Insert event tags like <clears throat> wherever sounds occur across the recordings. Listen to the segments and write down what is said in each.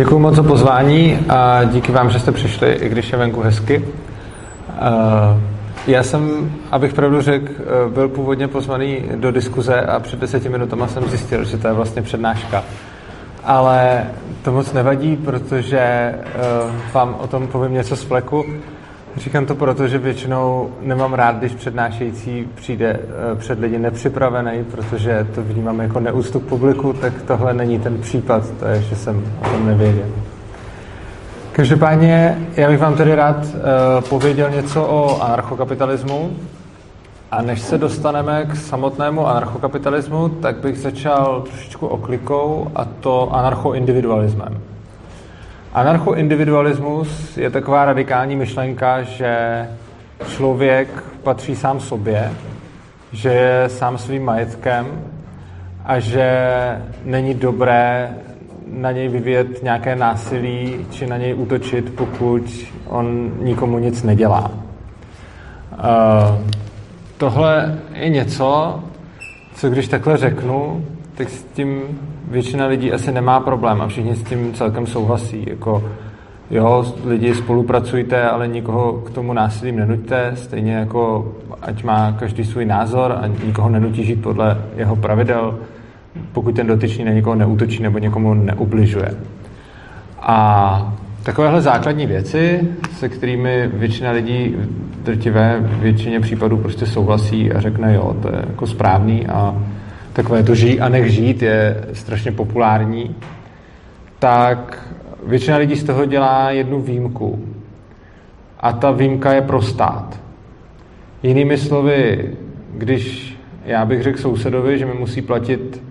Děkuji moc za pozvání a díky vám, že jste přišli, i když je venku hezky. Já jsem, abych pravdu řekl, byl původně pozvaný do diskuze a před deseti minutama jsem zjistil, že to je vlastně přednáška. Ale to moc nevadí, protože vám o tom povím něco z pleku. Říkám to proto, že většinou nemám rád, když přednášející přijde eh, před lidi nepřipravený, protože to vnímám jako neústup publiku, tak tohle není ten případ, to je, že jsem o tom nevěděl. Každopádně já bych vám tedy rád uh, pověděl něco o anarchokapitalismu. A než se dostaneme k samotnému anarchokapitalismu, tak bych začal trošičku oklikou a to anarchoindividualismem. Anarchoindividualismus je taková radikální myšlenka, že člověk patří sám sobě, že je sám svým majetkem a že není dobré na něj vyvíjet nějaké násilí či na něj útočit, pokud on nikomu nic nedělá. Uh, tohle je něco, co když takhle řeknu, tak s tím většina lidí asi nemá problém a všichni s tím celkem souhlasí. Jako, jo, lidi spolupracujte, ale nikoho k tomu násilím nenuďte, stejně jako ať má každý svůj názor a nikoho nenutí žít podle jeho pravidel, pokud ten dotyčný na někoho neútočí nebo někomu neubližuje. A takovéhle základní věci, se kterými většina lidí v drtivé většině případů prostě souhlasí a řekne, jo, to je jako správný a takové to žij a nech žít je strašně populární, tak většina lidí z toho dělá jednu výjimku. A ta výjimka je pro stát. Jinými slovy, když já bych řekl sousedovi, že mi musí platit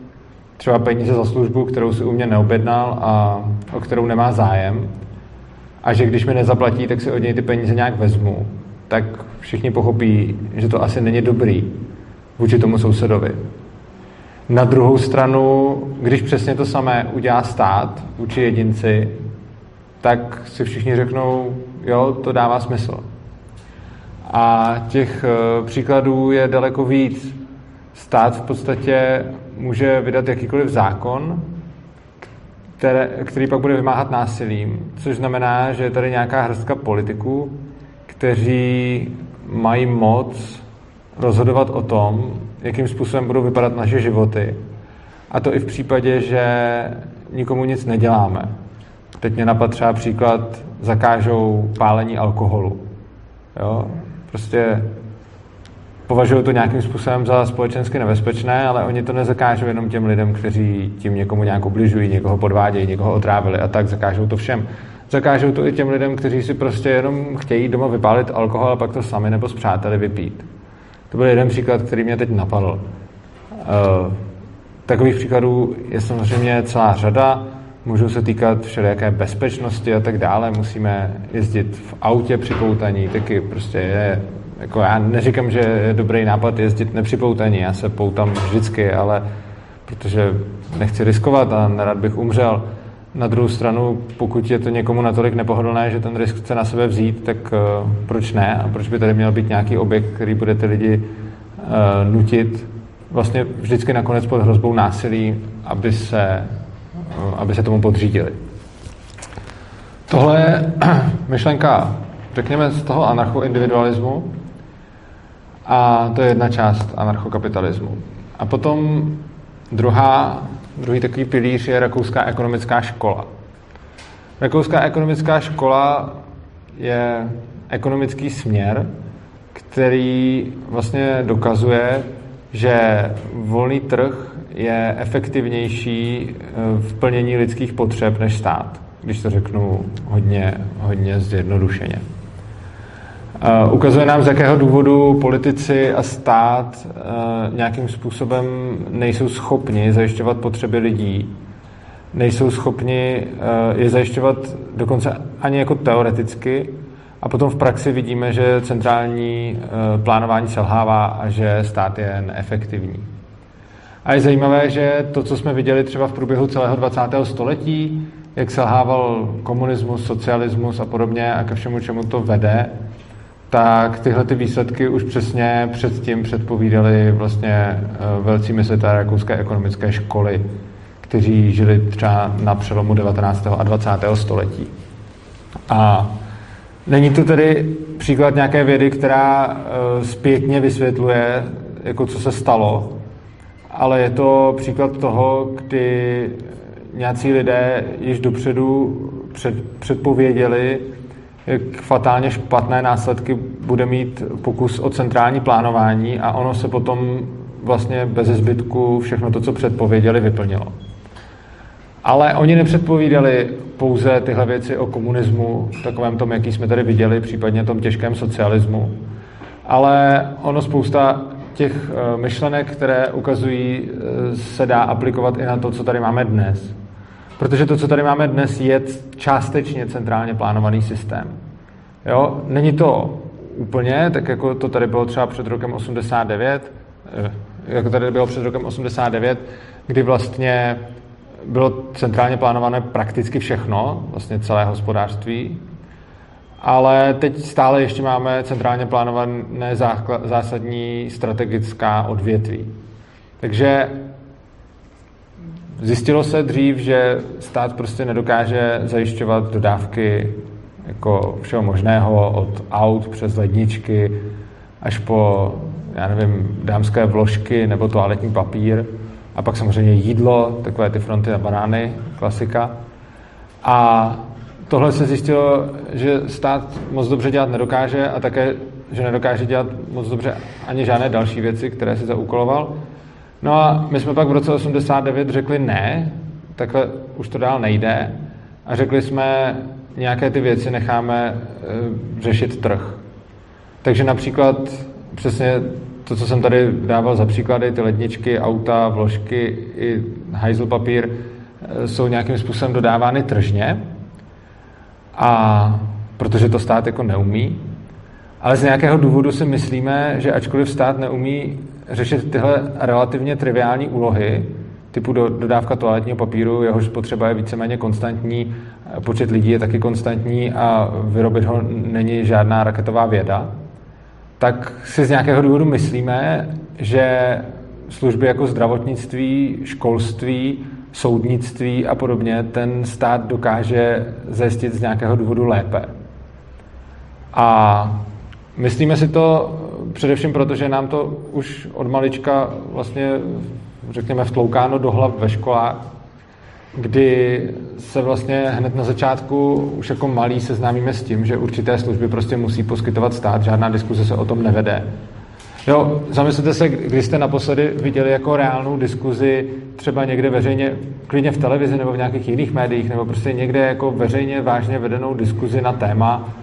třeba peníze za službu, kterou si u mě neobjednal a o kterou nemá zájem, a že když mi nezaplatí, tak si od něj ty peníze nějak vezmu, tak všichni pochopí, že to asi není dobrý vůči tomu sousedovi. Na druhou stranu, když přesně to samé udělá stát vůči jedinci, tak si všichni řeknou, jo, to dává smysl. A těch eh, příkladů je daleko víc. Stát v podstatě může vydat jakýkoliv zákon, které, který pak bude vymáhat násilím, což znamená, že je tady nějaká hrstka politiků, kteří mají moc rozhodovat o tom, jakým způsobem budou vypadat naše životy. A to i v případě, že nikomu nic neděláme. Teď mě napadl třeba příklad, zakážou pálení alkoholu. Jo? Prostě považují to nějakým způsobem za společensky nebezpečné, ale oni to nezakážou jenom těm lidem, kteří tím někomu nějak obližují, někoho podvádějí, někoho otrávili a tak zakážou to všem. Zakážou to i těm lidem, kteří si prostě jenom chtějí doma vypálit alkohol a pak to sami nebo s přáteli vypít. To byl jeden příklad, který mě teď napadl. Uh, takových příkladů je samozřejmě celá řada. Můžou se týkat všelijaké bezpečnosti a tak dále. Musíme jezdit v autě připoutaní, taky prostě je, jako já neříkám, že je dobrý nápad jezdit nepřipoutaní, já se poutám vždycky, ale protože nechci riskovat a nerad bych umřel. Na druhou stranu, pokud je to někomu natolik nepohodlné, že ten risk chce na sebe vzít, tak uh, proč ne? A proč by tady měl být nějaký objekt, který bude ty lidi uh, nutit vlastně vždycky nakonec pod hrozbou násilí, aby se, uh, aby se tomu podřídili. Tohle je <clears throat> myšlenka, řekněme, z toho anarchoindividualismu a to je jedna část anarchokapitalismu. A potom druhá Druhý takový pilíř je rakouská ekonomická škola. Rakouská ekonomická škola je ekonomický směr, který vlastně dokazuje, že volný trh je efektivnější eh, v plnění lidských potřeb než stát, když to řeknu hodně, hodně zjednodušeně. Uh, ukazuje nám, z jakého důvodu politici a stát uh, nějakým způsobem nejsou schopni zajišťovat potřeby lidí, nejsou schopni uh, je zajišťovat dokonce ani jako teoreticky, a potom v praxi vidíme, že centrální plánování selhává a že stát je neefektivní. A je zajímavé, že to, co jsme viděli třeba v průběhu celého 20. století, jak selhával komunismus, socialismus a podobně a ke všemu, čemu to vede, tak tyhle ty výsledky už přesně předtím předpovídali vlastně eh, velcí myslitelé rakouské ekonomické školy, kteří žili třeba na přelomu 19. a 20. století. A není to tedy příklad nějaké vědy, která eh, zpětně vysvětluje, jako co se stalo, ale je to příklad toho, kdy nějací lidé již dopředu před, předpověděli, jak fatálně špatné následky bude mít pokus o centrální plánování a ono se potom vlastně bez zbytku všechno to, co předpověděli, vyplnilo. Ale oni nepředpovídali pouze tyhle věci o komunismu, takovém tom, jaký jsme tady viděli, případně tom těžkém socialismu, ale ono spousta těch eh, myšlenek, které ukazují, eh, se dá aplikovat i na to, co tady máme dnes. Protože to, co tady máme dnes, je částečně centrálně plánovaný systém. Jo? Není to úplně, tak jako to tady bylo třeba před rokem 89, eh, jako tady bylo před rokem 89, kdy vlastně bylo centrálně plánované prakticky všechno, vlastně celé hospodářství, ale teď stále ještě máme centrálně plánované zásadní strategická odvětví. Takže zjistilo se dřív, že stát prostě nedokáže zajišťovat dodávky jako všeho možného, od aut přes ledničky až po, já nevím, dámské vložky nebo toaletní papír. A pak samozřejmě jídlo, takové ty fronty na banány, klasika. A tohle se zjistilo, že stát moc dobře dělat nedokáže a také, že nedokáže dělat moc dobře ani žádné další věci, které si zaúkoloval. No a my jsme pak v roce 89 řekli ne, takhle už to dál nejde a řekli jsme, nějaké ty věci necháme e, řešit trh. Takže například přesně to, co jsem tady dával za příklady, ty ledničky, auta, vložky i hajzl papír, e, jsou nějakým způsobem dodávány tržně, a protože to stát jako neumí. Ale z nějakého důvodu si myslíme, že ačkoliv stát neumí řešit tyhle relativně triviální úlohy, typu do, dodávka toaletního papíru, jehož potřeba je víceméně konstantní, počet lidí je taky konstantní a vyrobit ho není žádná raketová věda, tak si z nějakého důvodu myslíme, že služby jako zdravotnictví, školství, soudnictví a podobně ten stát dokáže zajistit z nějakého důvodu lépe. A myslíme si to především proto, že nám to už od malička vlastně, řekněme, vtloukáno do hlav ve školách, kdy se vlastně hned na začátku už jako malí seznámíme s tím, že určité služby prostě musí poskytovat stát, žádná diskuze se o tom nevede. Jo, zamyslete se, když jste naposledy viděli jako reálnou diskuzi třeba někde veřejně, klidně v televizi nebo v nějakých jiných médiích, nebo prostě někde jako veřejně vážně vedenou diskuzi na téma,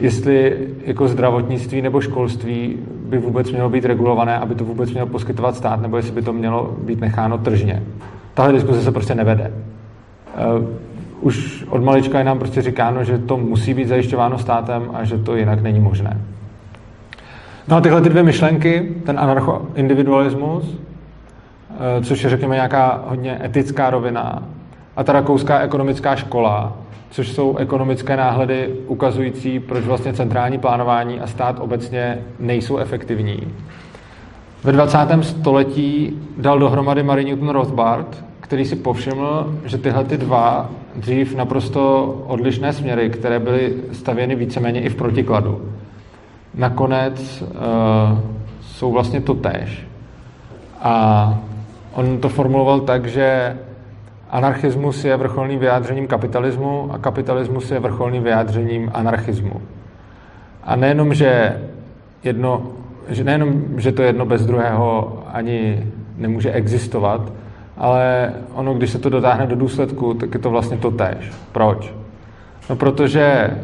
jestli jako zdravotnictví nebo školství by vůbec mělo být regulované, aby to vůbec měl poskytovat stát, nebo jestli by to mělo být necháno tržně. Tahle diskuze se prostě nevede. Uh, už od malička je nám prostě říkáno, že to musí být zajišťováno státem a že to jinak není možné. No a tyhle ty dvě myšlenky, ten anarcho-individualismus, eh, což je řekněme nějaká hodně etická rovina, a ta rakouská ekonomická škola, což jsou ekonomické náhledy ukazující, proč vlastně centrální plánování a stát obecně nejsou efektivní. Ve 20. století dal dohromady Marie Newton Rothbard, který si povšiml, že tyhle ty dva dřív naprosto odlišné směry, které byly stavěny víceméně i v protikladu, nakonec uh, jsou vlastně to též. A on to formuloval tak, že anarchismus je vrcholným vyjádřením kapitalismu a kapitalismus je vrcholným vyjádřením anarchismu. A nejenom, že, jedno, že nejenom, že to jedno bez druhého ani nemůže existovat, ale ono, když se to dotáhne do důsledku, tak je to vlastně to též. Proč? No protože eh,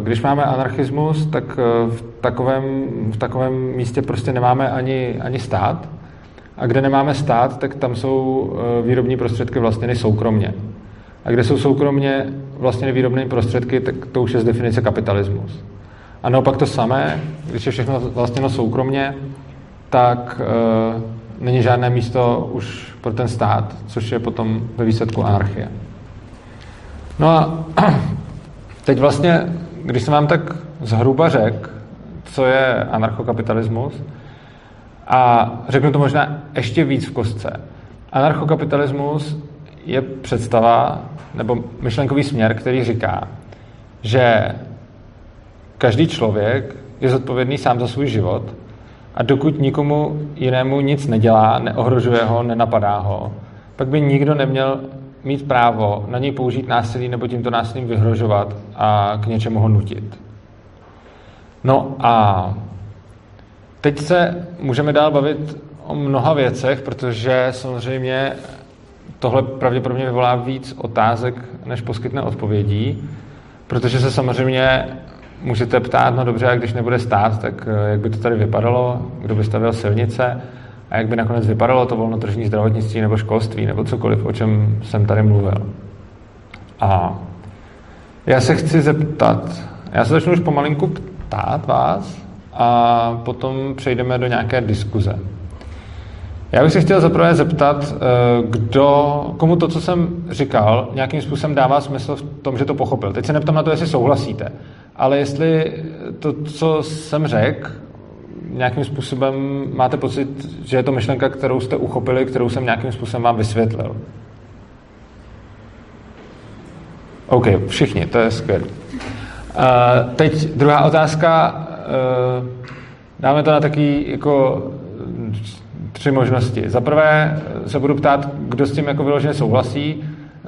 když máme anarchismus, tak eh, v takovém, v takovém místě prostě nemáme ani, ani stát. A kde nemáme stát, tak tam jsou eh, výrobní prostředky vlastně soukromně. A kde jsou soukromně vlastně výrobné prostředky, tak to už je z definice kapitalismus. A naopak to samé, když je všechno vlastně soukromně, tak e, není žádné místo už pro ten stát, což je potom ve výsledku anarchie. No a <clears throat> Teď vlastně, když jsem vám tak zhruba řekl, co je anarchokapitalismus, a řeknu to možná ještě víc v kostce. Anarchokapitalismus je představa nebo myšlenkový směr, který říká, že každý člověk je zodpovědný sám za svůj život a dokud nikomu jinému nic nedělá, neohrožuje ho, nenapadá ho, pak by nikdo neměl mít právo na něj použít násilí nebo tímto násilím vyhrožovat a k něčemu ho nutit. No a teď se můžeme dál bavit o mnoha věcech, protože samozřejmě tohle pravděpodobně vyvolá víc otázek, než poskytne odpovědí, protože se samozřejmě můžete ptát, no dobře, a když nebude stát, tak eh, jak by to tady vypadalo, kdo by stavil silnice a jak by nakonec vypadalo to volnotržní zdravotnictví nebo školství nebo cokoliv, o čem jsem tady mluvil. A já se chci zeptat, já se začnu už pomalinku ptát vás a potom přejdeme do nějaké diskuze. Já bych se chtěl zaprvé zeptat, eh, kdo, komu to, co jsem říkal, nějakým způsobem dává smysl v tom, že to pochopil. Teď se neptám na to, jestli souhlasíte, ale jestli to, co jsem řekl, nějakým způsobem máte pocit, že je to myšlenka, kterou jste uchopili, kterou jsem nějakým způsobem vám vysvětlil. OK, všichni, to je skvělé. Uh, teď druhá otázka. Uh, dáme to na taký jako tři možnosti. Za prvé se budu ptát, kdo s tím jako vyloženě souhlasí,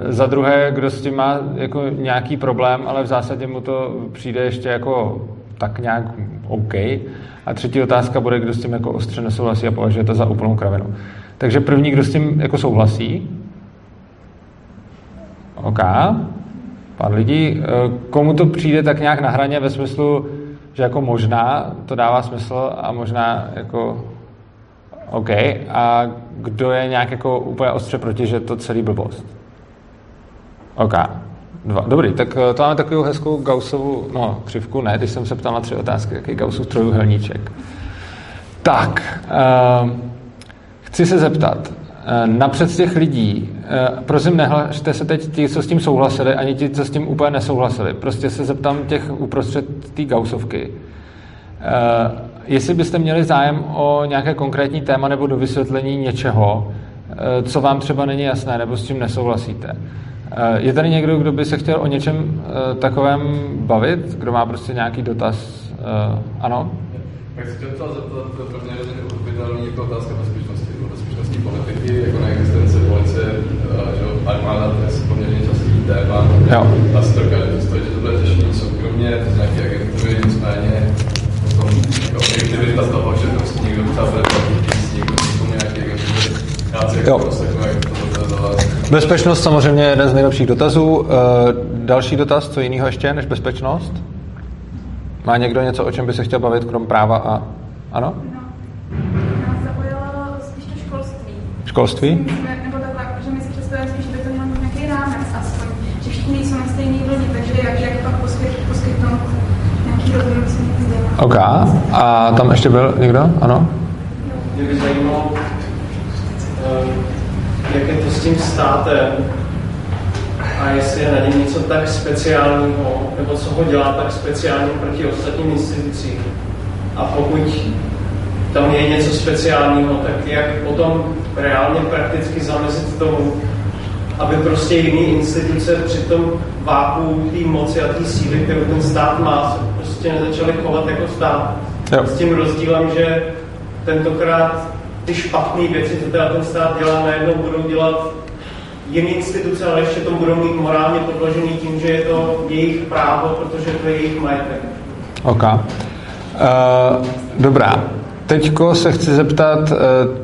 za druhé, kdo s tím má jako nějaký problém, ale v zásadě mu to přijde ještě jako tak nějak OK. A třetí otázka bude, kdo s tím jako ostře nesouhlasí a považuje to za úplnou kravinu. Takže první, kdo s tím jako souhlasí? OK. Pár lidí. Komu to přijde tak nějak na hraně ve smyslu, že jako možná to dává smysl a možná jako OK. A kdo je nějak jako úplně ostře proti, že to celý blbost? OK. Dva. Dobrý, tak eh, to máme takovou hezkou Gaussovu, no křivku ne, když jsem se ptal na tři otázky, jaký Gaussův trojuhelníček. Tak, uh, chci se zeptat, napřed z těch lidí, uh, prosím, nehlašte se teď ti, co s tím souhlasili, ani ti, co s tím úplně nesouhlasili. Prostě se zeptám těch uprostřed té Gaussovky. Uh, jestli byste měli zájem o nějaké konkrétní téma nebo do vysvětlení něčeho, co vám třeba není jasné nebo s čím nesouhlasíte. Eh, je tady někdo, kdo by se chtěl o něčem takovém bavit? Kdo má prostě nějaký dotaz? Ano? Tak se chtěl zeptat, pro mě je jako otázka bezpečnostní politiky, jako na existence policie, že armáda, to je poměrně častý téma. Jo. A si to dokáže představit, že to bude řešení soukromě, z nějaké agentury, nicméně potom jako objektivita toho, že prostě někdo třeba bude platit někdo nějaký agentury. Já si jako jak to Bezpečnost samozřejmě je jeden z nejlepších dotazů. Eh, další dotaz, co jiného ještě než bezpečnost? Má někdo něco, o čem by se chtěl bavit, krom práva a... Ano? Školství. Školství? Nebo takhle, že my si představujeme spíš, že by to měl nějaký rámec aspoň, že všichni nejsou na stejný vlně, takže jak, jak pak poskytnout nějaký rozumný OK. A tam ještě byl někdo? Ano? Mě by zajímalo, jak je to s tím státem a jestli je na něm něco tak speciálního, nebo co ho dělá tak speciálně proti ostatním institucím. A pokud tam je něco speciálního, tak jak potom reálně prakticky zamezit tomu, aby prostě jiné instituce při tom váku té moci a té síly, kterou ten stát má, se prostě nezačaly chovat jako stát. Jo. S tím rozdílem, že tentokrát ty špatné věci, co teda ten stát dělá, najednou budou dělat jiné instituce, ale ještě to budou mít morálně podložený tím, že je to jejich právo, protože to je jejich majetek. OK. Uh, dobrá. Teďko se chci zeptat uh,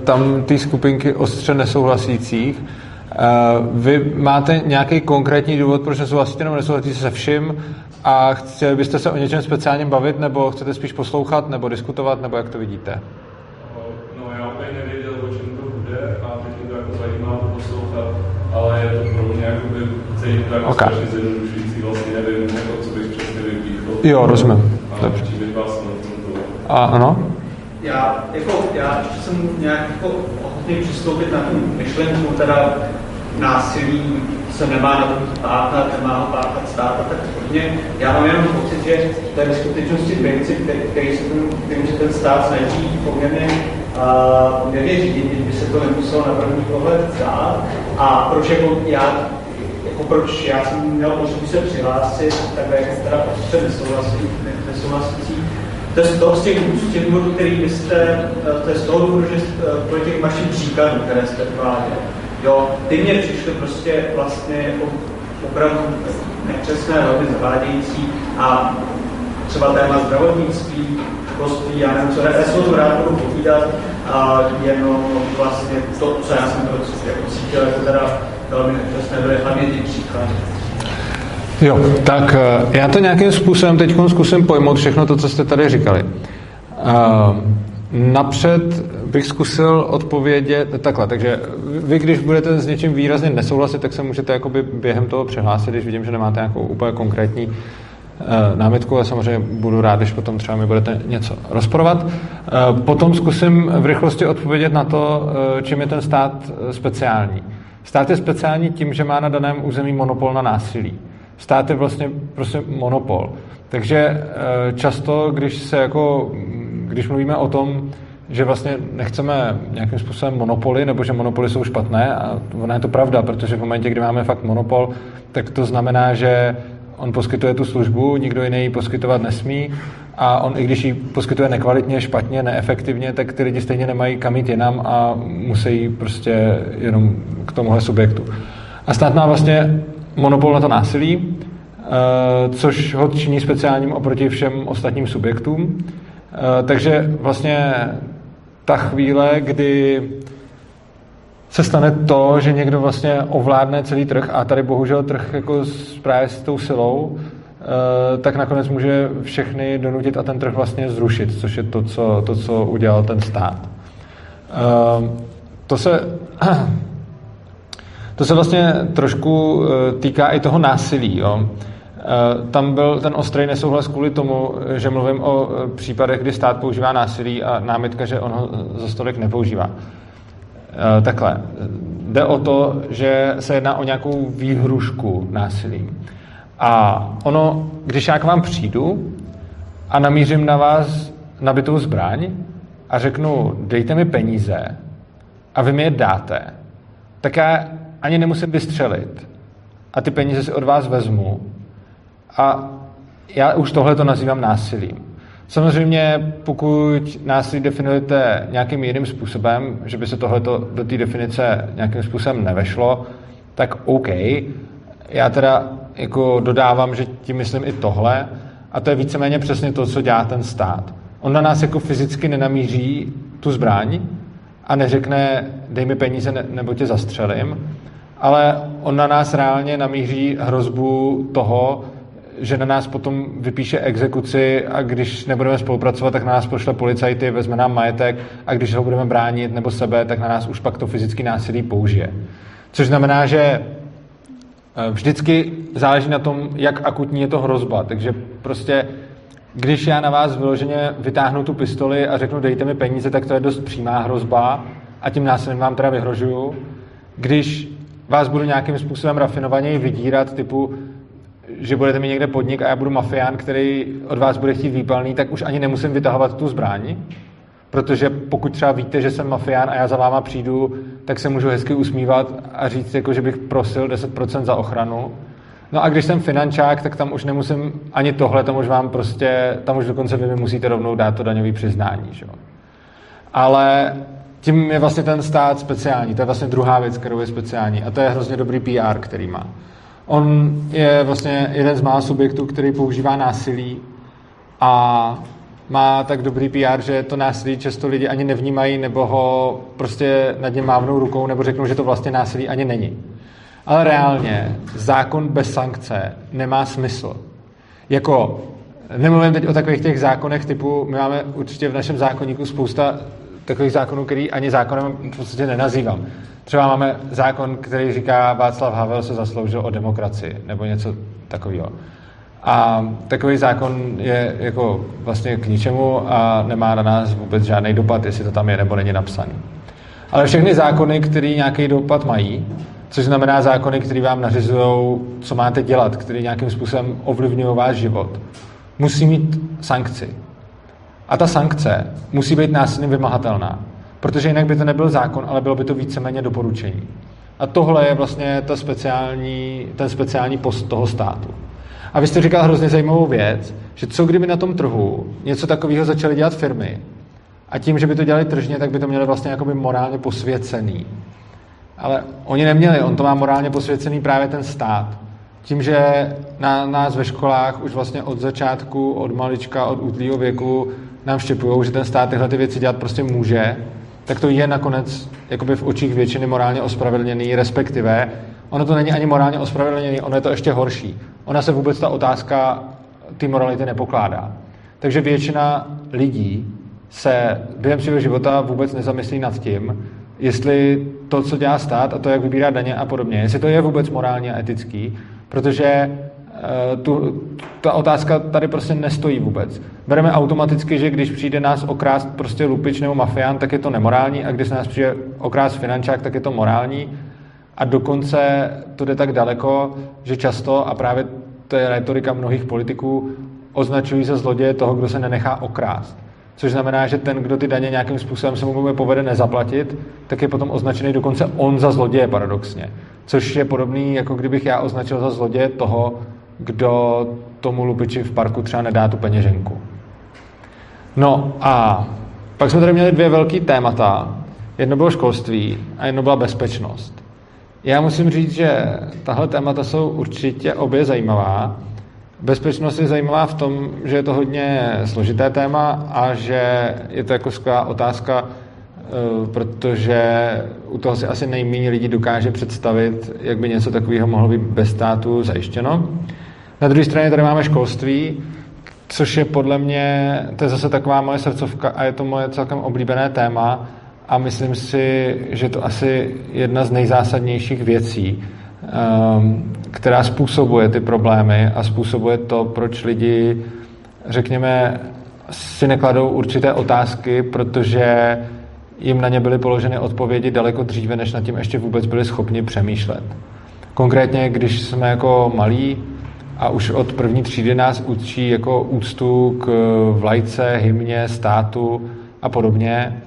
tam té skupinky ostře nesouhlasících. Uh, vy máte nějaký konkrétní důvod, proč nesouhlasíte nebo nesouhlasíte se vším a chtěli byste se o něčem speciálně bavit, nebo chcete spíš poslouchat, nebo diskutovat, nebo jak to vidíte? ale je to pro mě jakoby celý to jako okay. strašně zjednodušující, vlastně nevím, jako, co bych přesně vypíchl. Jo, rozumím. Dobře. vás A, ano? Já, jako, já jsem nějak jako ochotný přistoupit na tu myšlenku teda násilí se nemá na to páchat, nemá ho páchat stát a tak podobně. Já mám jenom pocit, že to je skutečnosti princip, který, který se ten, kterým se ten stát snaží poměrně poměrně řídit, by se to nemuselo na první pohled zdát. A proč jako já, jako proč já jsem měl možnost se přihlásit, tak jak teda prostě nesouhlasí, nesouhlasící, to je z toho z těch, z těch důvodů, který byste, to je z toho důvodu, že po těch vašich příkladů, které jste prováděli, jo, ty mě přišly prostě vlastně jako opravdu nepřesné, velmi zavádějící a třeba téma zdravotnictví, školství, já nevím, co já to rád budu povídat, a jenom vlastně to, co já jsem to jako cítil, jako teda velmi nepřesné, byly hlavně ty příklady. Jo, tak eh, já to nějakým způsobem teď zkusím pojmout všechno to, co jste tady říkali. Uh, napřed bych zkusil odpovědět takhle, takže vy, když budete s něčím výrazně nesouhlasit, tak se můžete jakoby během toho přihlásit, když vidím, že nemáte nějakou úplně konkrétní Eh, námitku a samozřejmě budu rád, když potom třeba mi budete něco rozporovat. Eh, potom zkusím v rychlosti odpovědět na to, eh, čím je ten stát speciální. Stát je speciální tím, že má na daném území monopol na násilí. Stát je vlastně prostě monopol. Takže často, když se jako, když mluvíme o tom, že vlastně nechceme nějakým způsobem monopoly, nebo že monopoly jsou špatné, a ona je to pravda, protože v momentě, kdy máme fakt monopol, tak to znamená, že on poskytuje tu službu, nikdo jiný ji poskytovat nesmí a on i když ji poskytuje nekvalitně, špatně, neefektivně, tak ty lidi stejně nemají kam jít jinam a musí prostě jenom k tomuhle subjektu. A stát má vlastně monopol na to násilí, eh, což ho činí speciálním oproti všem ostatním subjektům. Eh, takže vlastně ta chvíle, kdy se stane to, že někdo vlastně ovládne celý trh a tady bohužel trh jako právě s tou silou, eh, tak nakonec může všechny donutit a ten trh vlastně zrušit, což je to, co, to, co udělal ten stát. To se, <clears throat> to se vlastně trošku eh, týká i toho násilí. Jo. Tam byl ten ostrý nesouhlas kvůli tomu, že mluvím o případech, kdy stát používá násilí a námitka, že on ho za stolik nepoužívá. Eh, takhle. Jde o to, že se jedná o nějakou výhrušku násilí. A ono, když já k vám přijdu a namířím na vás nabitou zbraň a řeknu, dejte mi peníze a vy mi je dáte, tak já ani nemusím vystřelit. A ty peníze si od vás vezmu a já už tohle to nazývám násilím. Samozřejmě, pokud násilí definujete nějakým jiným způsobem, že by se tohle do té definice nějakým způsobem nevešlo, tak OK. Já teda jako dodávám, že tím myslím i tohle, a to je víceméně přesně to, co dělá ten stát. On na nás jako fyzicky nenamíří tu zbraň a neřekne, dej mi peníze, nebo tě zastřelím, ale on na nás reálně namíří hrozbu toho, že na nás potom vypíše exekuci a když nebudeme spolupracovat, tak na nás pošle policajty, vezme nám majetek a když ho budeme bránit nebo sebe, tak na nás už pak to fyzické násilí použije. Což znamená, že eh, vždycky záleží na tom, jak akutní je to hrozba. Takže prostě, když já na vás vyloženě vytáhnu tu pistoli a řeknu, dejte mi peníze, tak to je dost přímá hrozba a tím násilím vám teda vyhrožuju. Když vás budu nějakým způsobem rafinovaněji vydírat, typu že budete mít někde podnik a já budu mafián, který od vás bude chtít výpalný, tak už ani nemusím vytahovat tu zbraň, protože pokud třeba víte, že jsem mafián a já za váma přijdu, tak se můžu hezky usmívat a říct, jako, že bych prosil 10% za ochranu. No a když jsem finančák, tak tam už nemusím ani tohle, tam už vám prostě, tam už dokonce vy mi musíte rovnou dát to daňové přiznání. Že? Ale tím je vlastně ten stát speciální. To je vlastně druhá věc, kterou je speciální. A to je hrozně dobrý PR, který má. On je vlastně jeden z mála subjektů, který používá násilí a má tak dobrý PR, že to násilí často lidi ani nevnímají, nebo ho prostě nad něm mávnou rukou, nebo řeknou, že to vlastně násilí ani není. Ale reálně zákon bez sankce nemá smysl. Jako, nemluvím teď o takových těch zákonech typu, my máme určitě v našem zákonníku spousta takových zákonů, který ani zákonem v podstatě nenazývám. Třeba máme zákon, který říká, Václav Havel se zasloužil o demokracii, nebo něco takového. A takový zákon je jako vlastně k ničemu a nemá na nás vůbec žádný dopad, jestli to tam je nebo není napsaný. Ale všechny zákony, které nějaký dopad mají, což znamená zákony, které vám nařizují, co máte dělat, které nějakým způsobem ovlivňují váš život, musí mít sankci. A ta sankce musí být násilně vymahatelná, protože jinak by to nebyl zákon, ale bylo by to víceméně doporučení. A tohle je vlastně ta speciální, ten speciální post toho státu. A vy jste říkal hrozně zajímavou věc, že co kdyby na tom trhu něco takového začaly dělat firmy a tím, že by to dělali tržně, tak by to měli vlastně jakoby morálně posvěcený. Ale oni neměli, on to má morálně posvěcený právě ten stát. Tím, že na nás ve školách už vlastně od začátku, od malička, od útlýho věku nám štěpují, že ten stát tyhle ty věci dělat prostě může, tak to je nakonec jakoby v očích většiny morálně ospravedlněný, respektive ono to není ani morálně ospravedlněný, ono je to ještě horší. Ona se vůbec ta otázka ty morality nepokládá. Takže většina lidí se během svého života vůbec nezamyslí nad tím, jestli to, co dělá stát a to, jak vybírá daně a podobně, jestli to je vůbec morálně a etický, protože tu, ta otázka tady prostě nestojí vůbec. Bereme automaticky, že když přijde nás okrást prostě lupič nebo mafián, tak je to nemorální a když nás přijde okrást finančák, tak je to morální. A dokonce to jde tak daleko, že často, a právě to je retorika mnohých politiků, označují za zloděje toho, kdo se nenechá okrást. Což znamená, že ten, kdo ty daně nějakým způsobem se mu povede nezaplatit, tak je potom označený dokonce on za zloděje paradoxně. Což je podobný, jako kdybych já označil za zloděje toho, kdo tomu lupiči v parku třeba nedá tu peněženku. No a pak jsme tady měli dvě velké témata. Jedno bylo školství a jedno byla bezpečnost. Já musím říct, že tahle témata jsou určitě obě zajímavá. Bezpečnost je zajímavá v tom, že je to hodně složité téma a že je to jako skvělá otázka, eh, protože u toho si asi nejméně lidí dokáže představit, jak by něco takového mohlo být bez státu zajištěno. Na druhé straně tady máme školství, což je podle mě, to je zase taková moje srdcovka a je to moje celkem oblíbené téma a myslím si, že to asi jedna z nejzásadnějších věcí, ehm, která způsobuje ty problémy a způsobuje to, proč lidi, řekněme, si nekladou určité otázky, protože jim na ně byly položeny odpovědi daleko dříve, než nad tím ještě vůbec byli schopni přemýšlet. Konkrétně, když jsme jako malí a už od první třídy nás učí jako úctu k vlajce, hymně, státu a podobně,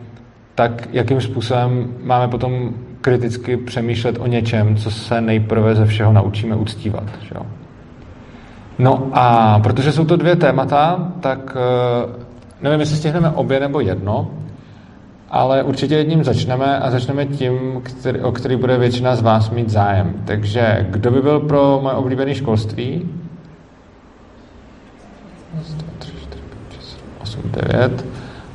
tak jakým způsobem máme potom kriticky přemýšlet o něčem, co se nejprve ze všeho naučíme uctívat. Že jo? No a protože jsou to dvě témata, tak eh, nevím, jestli stihneme obě nebo jedno, ale určitě jedním začneme a začneme tím, který, o který bude většina z vás mít zájem. Takže kdo by byl pro moje oblíbené školství? 8, 9.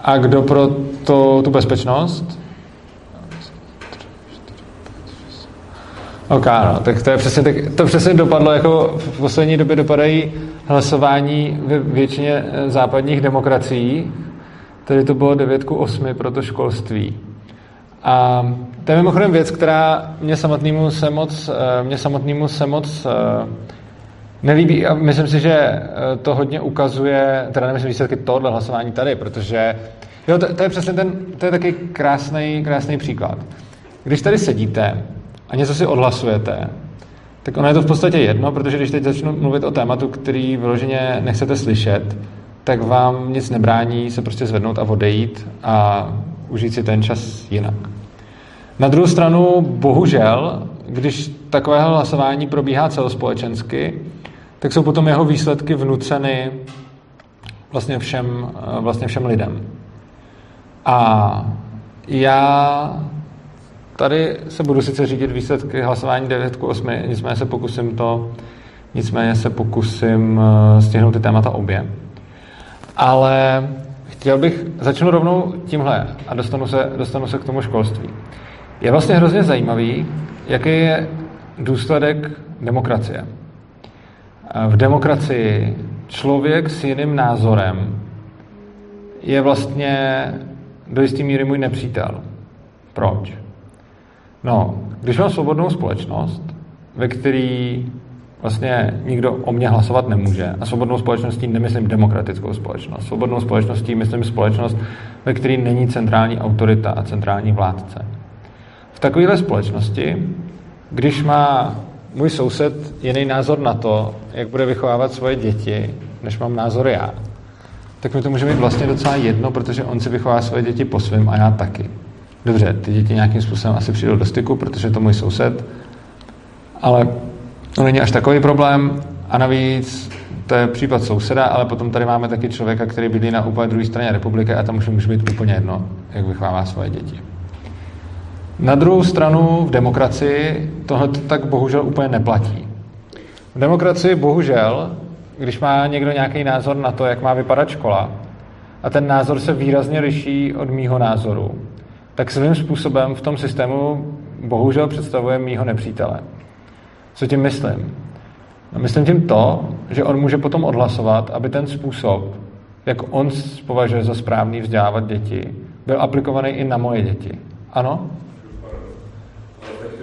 A kdo pro to, tu bezpečnost? OK, no, tak to je přesně, tak to přesně dopadlo, jako v poslední době dopadají hlasování ve většině eh, západních demokracií, tedy to bylo 9 k 8 pro to školství. A to je mimochodem věc, která mě samotnému se moc, eh, mě samotnému se moc eh, nelíbí a myslím si, že to hodně ukazuje, teda nemyslím výsledky tohle hlasování tady, protože jo, to, to, je přesně ten, to je taky krásný, krásný příklad. Když tady sedíte a něco si odhlasujete, tak ono je to v podstatě jedno, protože když teď začnu mluvit o tématu, který vyloženě nechcete slyšet, tak vám nic nebrání se prostě zvednout a odejít a užít si ten čas jinak. Na druhou stranu, bohužel, když takové hlasování probíhá celospolečensky, tak jsou potom jeho výsledky vnuceny vlastně všem, vlastně všem lidem. A já Tady se budu sice řídit výsledky hlasování 9 k 8, nicméně se pokusím to, nicméně se pokusím eh, stihnout ty témata obě. Ale chtěl bych, začnu rovnou tímhle a dostanu se, dostanu se k tomu školství. Je vlastně hrozně zajímavý, jaký je důsledek demokracie. V demokracii člověk s jiným názorem je vlastně do jisté míry můj nepřítel. Proč? No, když mám svobodnou společnost, ve který vlastně nikdo o mě hlasovat nemůže. A svobodnou společností nemyslím demokratickou společnost. Svobodnou společností myslím společnost, ve které není centrální autorita a centrální vládce. V takovéhle společnosti když má můj soused jiný názor na to, jak bude vychovávat svoje děti, než mám názor já, tak mi to může být vlastně docela jedno, protože on si vychová svoje děti po svém a já taky. Dobře, ty děti nějakým způsobem asi přijdou do styku, protože je to můj soused, ale to není až takový problém a navíc to je případ souseda, ale potom tady máme taky člověka, který bydlí na úplně druhé straně republiky a tam už může být úplně jedno, jak vychovává svoje děti. Na druhou stranu v demokracii tohle tak bohužel úplně neplatí. V demokracii bohužel, když má někdo nějaký názor na to, jak má vypadat škola, a ten názor se výrazně liší od mýho názoru, tak svým způsobem v tom systému bohužel představuje mýho nepřítele. Co tím myslím? No myslím tím to, že on může potom odhlasovat, aby ten způsob, jak on považuje za správný vzdělávat děti, byl aplikovaný i na moje děti. Ano?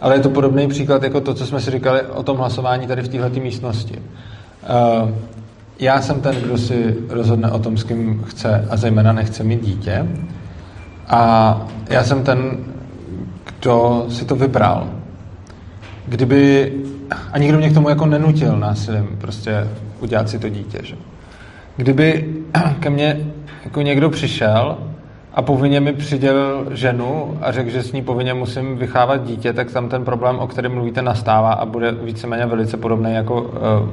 Ale je to podobný příklad jako to, co jsme si říkali o tom hlasování tady v této místnosti. Eh, já jsem ten, kdo si rozhodne o tom, s kým chce a zejména nechce mít dítě. A já jsem ten, kdo si to vybral. Kdyby a nikdo mě k tomu jako nenutil násilím prostě udělat si to dítě. Že? Kdyby ke mně jako někdo přišel a povinně mi přidělil ženu a řekl, že s ní povinně musím vychávat dítě, tak tam ten problém, o kterém mluvíte, nastává a bude víceméně velice podobný jako uh,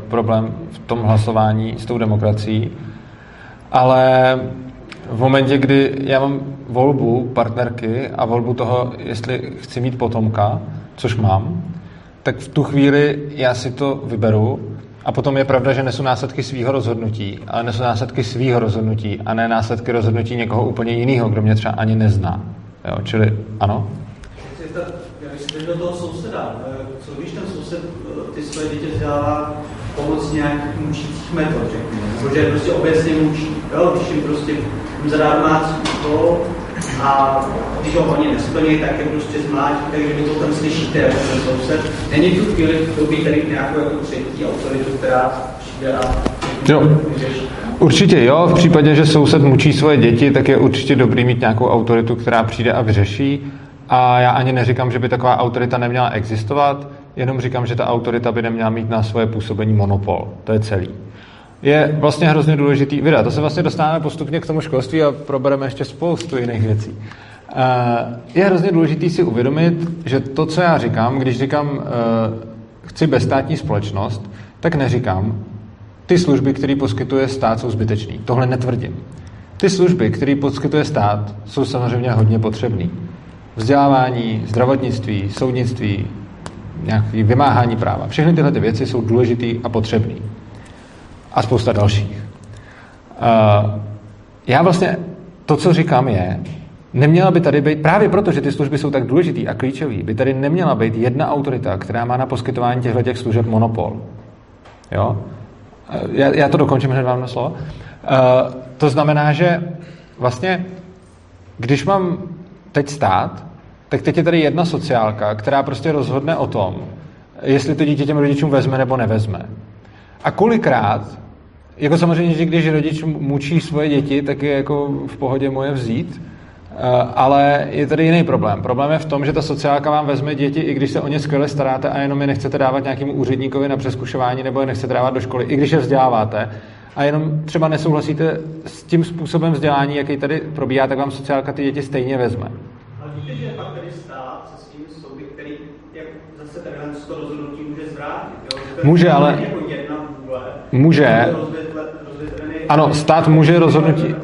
problém v tom hlasování s tou demokracií. Ale v momentě, kdy já mám volbu partnerky a volbu toho, jestli chci mít potomka, což mám, tak v tu chvíli já si to vyberu a potom je pravda, že nesu následky svého rozhodnutí, ale nesu následky svého rozhodnutí a ne následky rozhodnutí někoho úplně jiného, kdo mě třeba ani nezná. Jo, čili ano? Když do toho souseda, eh, co když ten soused eh, ty své děti vzdělává pomoc nějakých mučících metod, řekněme, nebo že prostě obecně mučí, jo, když jim prostě zadá domácí úkol, a když ho oni nesplní, tak je prostě zmlátí, takže vy to tam slyšíte jako ten soused. Není tu chvíli to být tady nějakou jako třetí autoritu, která přijde a Jo. Určitě jo, v případě, že soused mučí svoje děti, tak je určitě dobrý mít nějakou autoritu, která přijde a vyřeší. A já ani neříkám, že by taková autorita neměla existovat, jenom říkám, že ta autorita by neměla mít na svoje působení monopol. To je celý je vlastně hrozně důležitý vydat. To se vlastně dostáváme postupně k tomu školství a probereme ještě spoustu jiných věcí. Eh, je hrozně důležité si uvědomit, že to, co já říkám, když říkám, eh, chci bezstátní společnost, tak neříkám, ty služby, které poskytuje stát, jsou zbytečné. Tohle netvrdím. Ty služby, které poskytuje stát, jsou samozřejmě hodně potřebné. Vzdělávání, zdravotnictví, soudnictví, nějaké vymáhání práva. Všechny tyhle ty věci jsou důležité a potřebné a spousta dalších. Já vlastně to, co říkám, je, neměla by tady být, právě proto, že ty služby jsou tak důležitý a klíčový, by tady neměla být jedna autorita, která má na poskytování těchto těch služeb monopol. Jo? Já, já to dokončím hned vám na slovo. To znamená, že vlastně, když mám teď stát, tak teď je tady jedna sociálka, která prostě rozhodne o tom, jestli to dítě těm rodičům vezme nebo nevezme. A kolikrát jako samozřejmě, že když rodič mučí svoje děti, tak je jako v pohodě moje vzít, eh, ale je tady jiný problém. Problém je v tom, že ta sociálka vám vezme děti, i když se o ně skvěle staráte a jenom je nechcete dávat nějakému úředníkovi na přeskušování nebo je nechcete dávat do školy, i když je vzděláváte a jenom třeba nesouhlasíte s tím způsobem vzdělání, jaký tady probíhá, tak vám sociálka ty děti stejně vezme. Ale víte, že pak tady stát se s tím soudy, který jak zase to rozhodnutí může zvrátit. Jo? Může, ale... Jako jedna vůle, může. Ano, stát může rozhodnutí,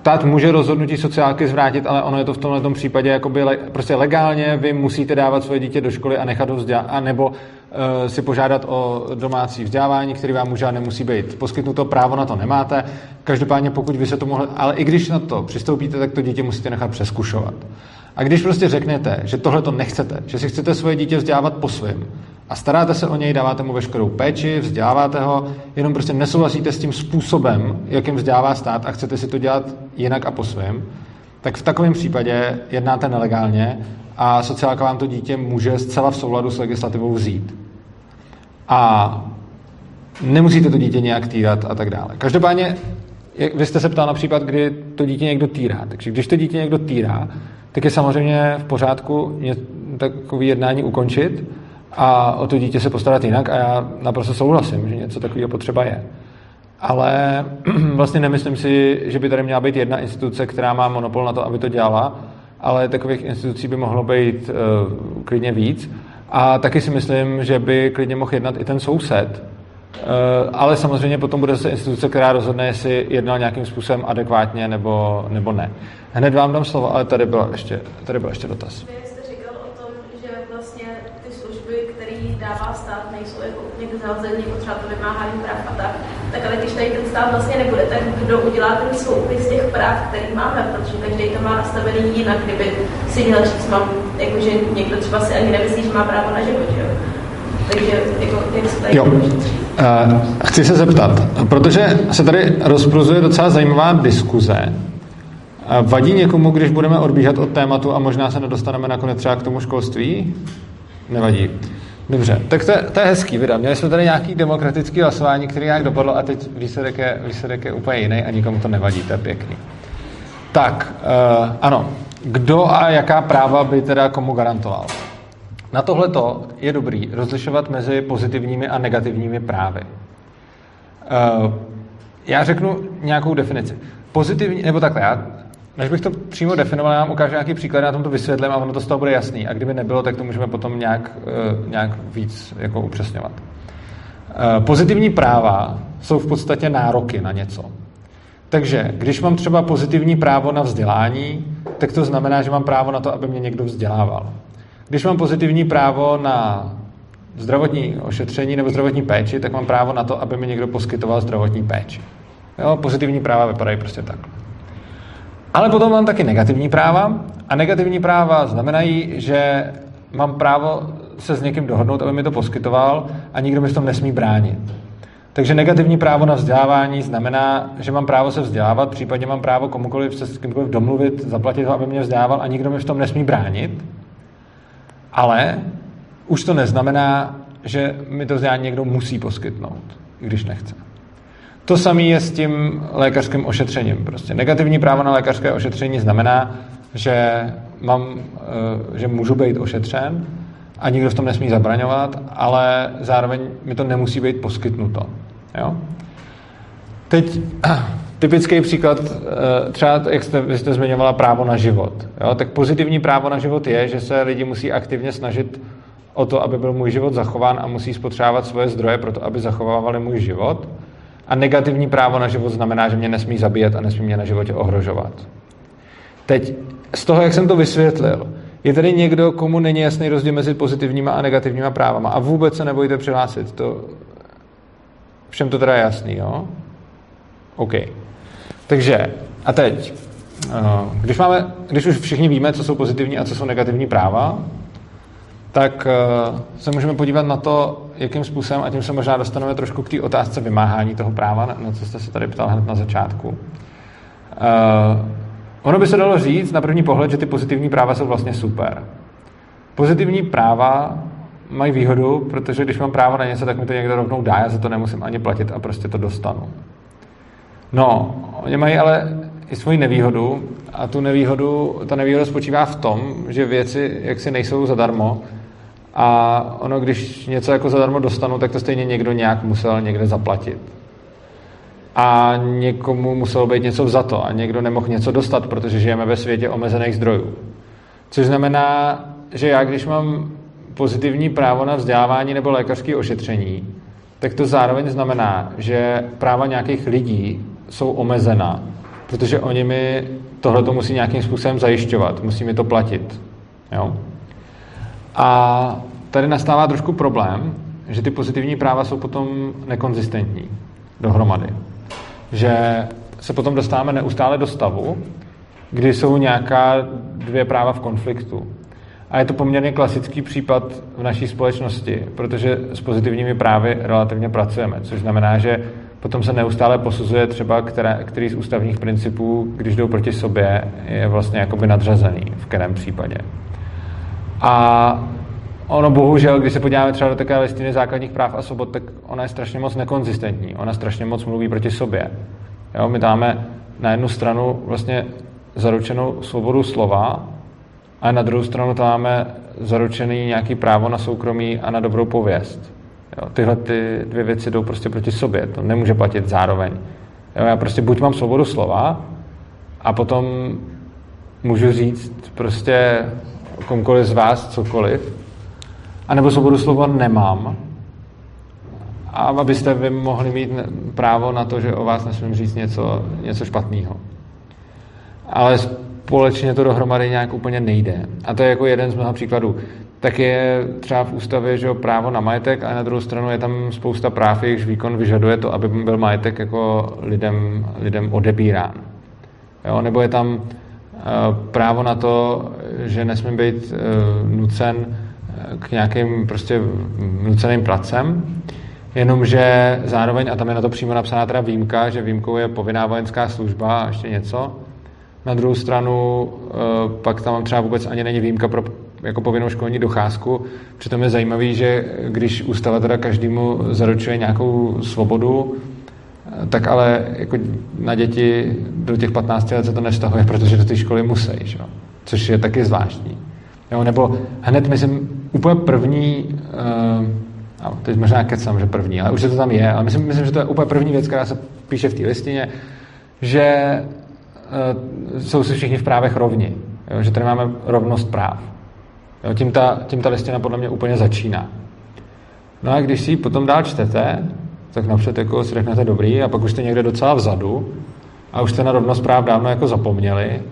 stát může rozhodnutí sociálky zvrátit, ale ono je to v tomhle tom případě jakoby le, prostě legálně, vy musíte dávat svoje dítě do školy a nechat ho vzdělat, nebo uh, si požádat o domácí vzdělávání, který vám a nemusí být poskytnuto, právo na to nemáte. Každopádně pokud vy se to mohli, ale i když na to přistoupíte, tak to dítě musíte nechat přeskušovat. A když prostě řeknete, že tohle to nechcete, že si chcete svoje dítě vzdělávat po svém a staráte se o něj, dáváte mu veškerou péči, vzděláváte ho, jenom prostě nesouhlasíte s tím způsobem, jakým vzdělává stát a chcete si to dělat jinak a po svém, tak v takovém případě jednáte nelegálně a sociálka vám to dítě může zcela v souladu s legislativou vzít. A nemusíte to dítě nějak týrat a tak dále. Každopádně, vy jste se ptal na případ, kdy to dítě někdo týrá. Takže když to dítě někdo týrá, tak je samozřejmě v pořádku takový jednání ukončit a o to dítě se postarat jinak a já naprosto souhlasím, že něco takového potřeba je. Ale <clears throat> vlastně nemyslím si, že by tady měla být jedna instituce, která má monopol na to, aby to dělala, ale takových institucí by mohlo být uh, klidně víc. A taky si myslím, že by klidně mohl jednat i ten soused, ale samozřejmě potom bude zase instituce, která rozhodne, jestli jednal nějakým způsobem adekvátně nebo, nebo ne. Hned vám dám slovo, ale tady byl ještě, tady byl ještě dotaz. Vy jste říkal o tom, že vlastně ty služby, které dává stát, nejsou jako úplně zahozený, jako třeba to vymáhání práv a tak. Tak ale když tady ten stát vlastně nebude, tak kdo udělá ten soupis těch práv, který máme, protože každý to má nastavený jinak, kdyby si měl říct, mám, jakože někdo třeba si ani nemyslí, že má právo na život, jo. Takže jako, jak jo. Uh, chci se zeptat, protože se tady rozpruzuje docela zajímavá diskuze. Uh, vadí někomu, když budeme odbíhat od tématu a možná se nedostaneme nakonec třeba k tomu školství? Nevadí. Dobře, tak to, to je hezký vida. Měli jsme tady nějaký demokratický hlasování, který nějak dopadlo a teď výsledek je, výsledek je úplně jiný a nikomu to nevadí, to je pěkný. Tak, uh, ano, kdo a jaká práva by teda komu garantoval? Na tohle je dobrý rozlišovat mezi pozitivními a negativními právy. Uh, já řeknu nějakou definici. Pozitivní, nebo takhle, já, než bych to přímo definoval, já vám ukážu nějaký příklad, já tom to vysvětlím a ono to z toho bude jasný. A kdyby nebylo, tak to můžeme potom nějak, uh, nějak víc jako upřesňovat. Uh, pozitivní práva jsou v podstatě nároky na něco. Takže když mám třeba pozitivní právo na vzdělání, tak to znamená, že mám právo na to, aby mě někdo vzdělával. Když mám pozitivní právo na zdravotní ošetření nebo zdravotní péči, tak mám právo na to, aby mi někdo poskytoval zdravotní péči. Jo, pozitivní práva vypadají prostě tak. Ale potom mám taky negativní práva a negativní práva znamenají, že mám právo se s někým dohodnout, aby mi to poskytoval a nikdo mi v tom nesmí bránit. Takže negativní právo na vzdělávání znamená, že mám právo se vzdělávat, případně mám právo komukoliv se s kýmkoliv domluvit, zaplatit ho, aby mě vzdělával a nikdo mi v tom nesmí bránit. Ale už to neznamená, že mi to vzdělání někdo musí poskytnout, i když nechce. To samé je s tím lékařským ošetřením. Prostě negativní právo na lékařské ošetření znamená, že, mám, eh, že můžu být ošetřen a nikdo v tom nesmí zabraňovat, ale zároveň mi to nemusí být poskytnuto. Jo? Teď Typický příklad, eh, třeba jak jste, vy jste zmiňovala právo na život. Jo? Tak pozitivní právo na život je, že se lidi musí aktivně snažit o to, aby byl můj život zachován a musí spotřebovat svoje zdroje pro to, aby zachovávali můj život. A negativní právo na život znamená, že mě nesmí zabíjet a nesmí mě na životě ohrožovat. Teď, z toho, jak jsem to vysvětlil, je tady někdo, komu není jasný rozdíl mezi pozitivníma a negativníma právama. A vůbec se nebojte přihlásit. To, všem to teda jasný, jo? OK. Takže, a teď, eh, když, máme, když už všichni víme, co jsou pozitivní a co jsou negativní práva, tak eh, se můžeme podívat na to, jakým způsobem, a tím se možná dostaneme trošku k té otázce vymáhání toho práva, na co jste se tady ptal hned na začátku. Uh, ono by se dalo říct na první pohled, že ty pozitivní práva jsou vlastně super. Pozitivní práva mají výhodu, protože když mám právo na něco, tak mi to někdo rovnou dá, já za to nemusím ani platit a prostě to dostanu. No, oni mají ale i svoji nevýhodu a tu nevýhodu, ta nevýhoda spočívá v tom, že věci jaksi nejsou zadarmo a ono, když něco jako zadarmo dostanu, tak to stejně někdo nějak musel někde zaplatit. A někomu muselo být něco za to a někdo nemohl něco dostat, protože žijeme ve světě omezených zdrojů. Což znamená, že já, když mám pozitivní právo na vzdělávání nebo lékařské ošetření, tak to zároveň znamená, že práva nějakých lidí jsou omezená, protože oni mi tohle to musí nějakým způsobem zajišťovat, musí mi to platit. Jo? A tady nastává trošku problém, že ty pozitivní práva jsou potom nekonzistentní dohromady. Že se potom dostáváme neustále do stavu, kdy jsou nějaká dvě práva v konfliktu. A je to poměrně klasický případ v naší společnosti, protože s pozitivními právy relativně pracujeme, což znamená, že potom se neustále posuzuje třeba, které, který z ústavních principů, když jdou proti sobě, je vlastně jakoby nadřazený v kterém případě. A ono bohužel, když se podíváme třeba do takové listiny základních práv a svobod, tak ona je strašně moc nekonzistentní. Ona strašně moc mluví proti sobě. Jo, my dáme na jednu stranu vlastně zaručenou svobodu slova, a na druhou stranu to máme zaručený nějaký právo na soukromí a na dobrou pověst. Jo, tyhle ty dvě věci jdou prostě proti sobě. To nemůže platit zároveň. Jo, já prostě buď mám svobodu slova a potom můžu říct prostě komukoliv z vás cokoliv, anebo svobodu slova nemám. A abyste vy mohli mít právo na to, že o vás nesmím říct něco, něco špatného. Ale společně to dohromady nějak úplně nejde. A to je jako jeden z mnoha příkladů. Tak je třeba v ústavě že právo na majetek a na druhou stranu je tam spousta práv, jejichž výkon vyžaduje to, aby byl majetek jako lidem, lidem odebírán. Jo? Nebo je tam uh, právo na to, že nesmí být uh, nucen eh, k nějakým prostě nuceným pracem, jenomže zároveň, a tam je na to přímo napsaná teda výjimka, že výjimkou je povinná vojenská služba a ještě něco, na druhou stranu eh, pak tam třeba vůbec ani není výjimka pro jako povinnou školní docházku. Přitom je zajímavý, že když ústava teda každému zaručuje nějakou svobodu, tak ale jako na děti do těch 15 let se to nestahuje, protože do té školy musí, že? což je taky zvláštní. Jo, nebo hned, myslím, úplně první, uh, teď možná kecám, že první, ale už se to tam je, ale myslím, myslím, že to je úplně první věc, která se píše v té listině, že Eh, jsou si všichni v právech rovni. Jo? Že tady máme rovnost práv. Jo? Tím, ta, tím ta listina podle mě úplně začíná. No a když si ji potom dál čtete, tak napřed jako si řeknete dobrý a pak už jste někde docela vzadu a už jste na rovnost práv dávno jako zapomněli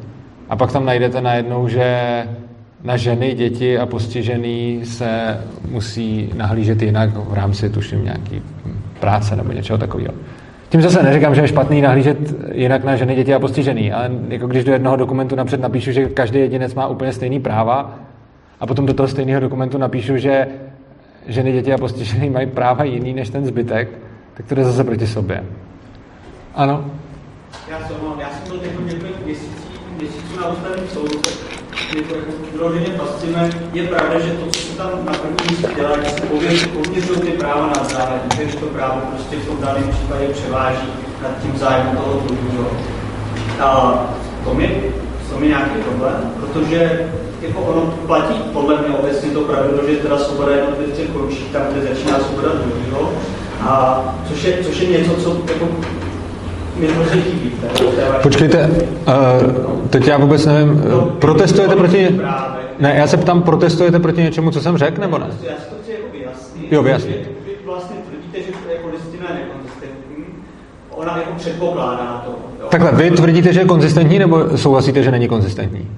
a pak tam najdete najednou, že na ženy, děti a postižený se musí nahlížet jinak v rámci, tuším, nějaký práce nebo něčeho takového. Tím zase neříkám, že je špatný nahlížet jinak na ženy, děti a postižený, ale jako když do jednoho dokumentu napřed napíšu, že každý jedinec má úplně stejný práva a potom do toho stejného dokumentu napíšu, že ženy, děti a postižený mají práva jiný než ten zbytek, tak to jde zase proti sobě. Ano? Já jsem, já jsem byl několik měsíců, měsíců na ústavním soudu, jako vyloženě fascinuje. Je pravda, že to, co se tam na první místě dělá, že se pověřují ty práva na zájem, že to právo prostě v tom daném případě převáží nad tím zájmem toho druhého. A to mi, to mi nějaký problém, protože jako ono platí podle mě obecně to pravidlo, že teda svoboda jednotlivce končí tam, kde začíná svoboda druhého. A což je, což je něco, co jako Počkejte, uh, teď já vůbec nevím, no, protestujete proti... Ne, já se ptám, protestujete proti něčemu, co jsem řekl, nebo ne? Já si to chci jako vyjasnit. Jo, vyjasnit. Vy vlastně tvrdíte, že jako listina je nekonzistentní, ona jako předpokládá to. Takhle, vy tvrdíte, že je konzistentní, nebo souhlasíte, že není konzistentní?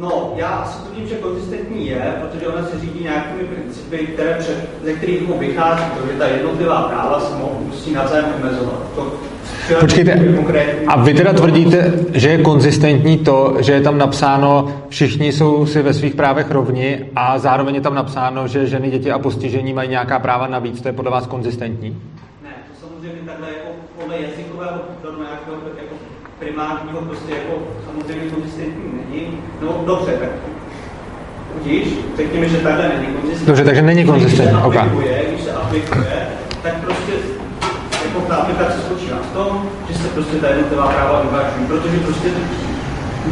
No, já si tvrdím, že konzistentní je, protože ona se řídí nějakými principy, které před, ze kterých vychází, že ta jednotlivá práva se musí navzájem omezovat. To Počkejte, a vy teda tvrdíte, že je konzistentní to, že je tam napsáno, všichni jsou si ve svých právech rovni a zároveň je tam napsáno, že ženy, děti a postižení mají nějaká práva navíc. To je podle vás konzistentní? Ne, to samozřejmě takhle jako podle jazykového do nějakého jako primárního prostě jako samozřejmě konzistentní není. No dobře, tak Tudíž, řekněme, že takhle není konzistentní. Dobře, takže není konzistentní. Když se aplikuje, když se aplikuje, tak prostě jako ta aplikace spočívá v tom, že se prostě ta jednotlivá práva vyvážují, protože prostě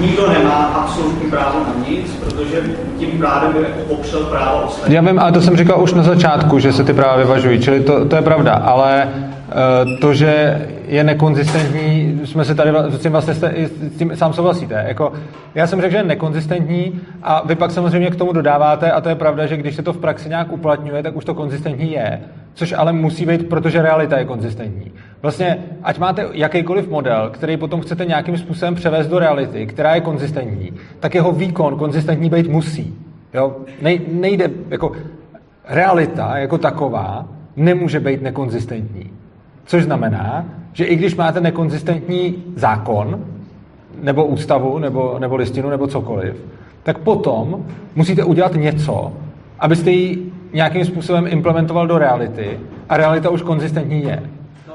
nikdo nemá absolutní právo na nic, protože tím právem by jako popřel právo ostatní. Já vím, ale to jsem říkal už na začátku, že se ty práva vyvažují, čili to, to je pravda, ale uh, to, že je nekonzistentní, jsme se tady s tím vlastně s tím sám souhlasíte. Jako, já jsem řekl, že je nekonzistentní a vy pak samozřejmě k tomu dodáváte a to je pravda, že když se to v praxi nějak uplatňuje, tak už to konzistentní je. Což ale musí být, protože realita je konzistentní. Vlastně, ať máte jakýkoliv model, který potom chcete nějakým způsobem převést do reality, která je konzistentní, tak jeho výkon konzistentní být musí. Jo? Nej, nejde, jako realita jako taková nemůže být nekonzistentní. Což znamená, že i když máte nekonzistentní zákon, nebo ústavu, nebo, nebo listinu, nebo cokoliv, tak potom musíte udělat něco, abyste ji nějakým způsobem implementoval do reality a realita už konzistentní je.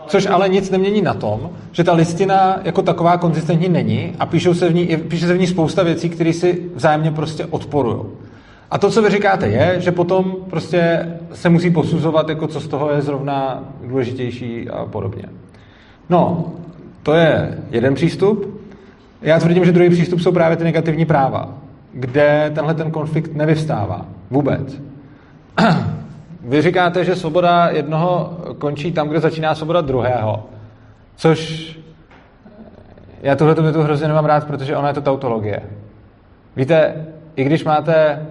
Což ale nic nemění na tom, že ta listina jako taková konzistentní není a píšou se v ní, píše se v ní spousta věcí, které si vzájemně prostě odporují. A to, co vy říkáte, je, že potom prostě se musí posuzovat, jako co z toho je zrovna důležitější a podobně. No, to je jeden přístup. Já tvrdím, že druhý přístup jsou právě ty negativní práva, kde tenhle ten konflikt nevyvstává vůbec. <clears throat> Vy říkáte, že svoboda jednoho končí tam, kde začíná svoboda druhého, což já tohle tu hrozně nemám rád, protože ona je to tautologie. Víte, i když máte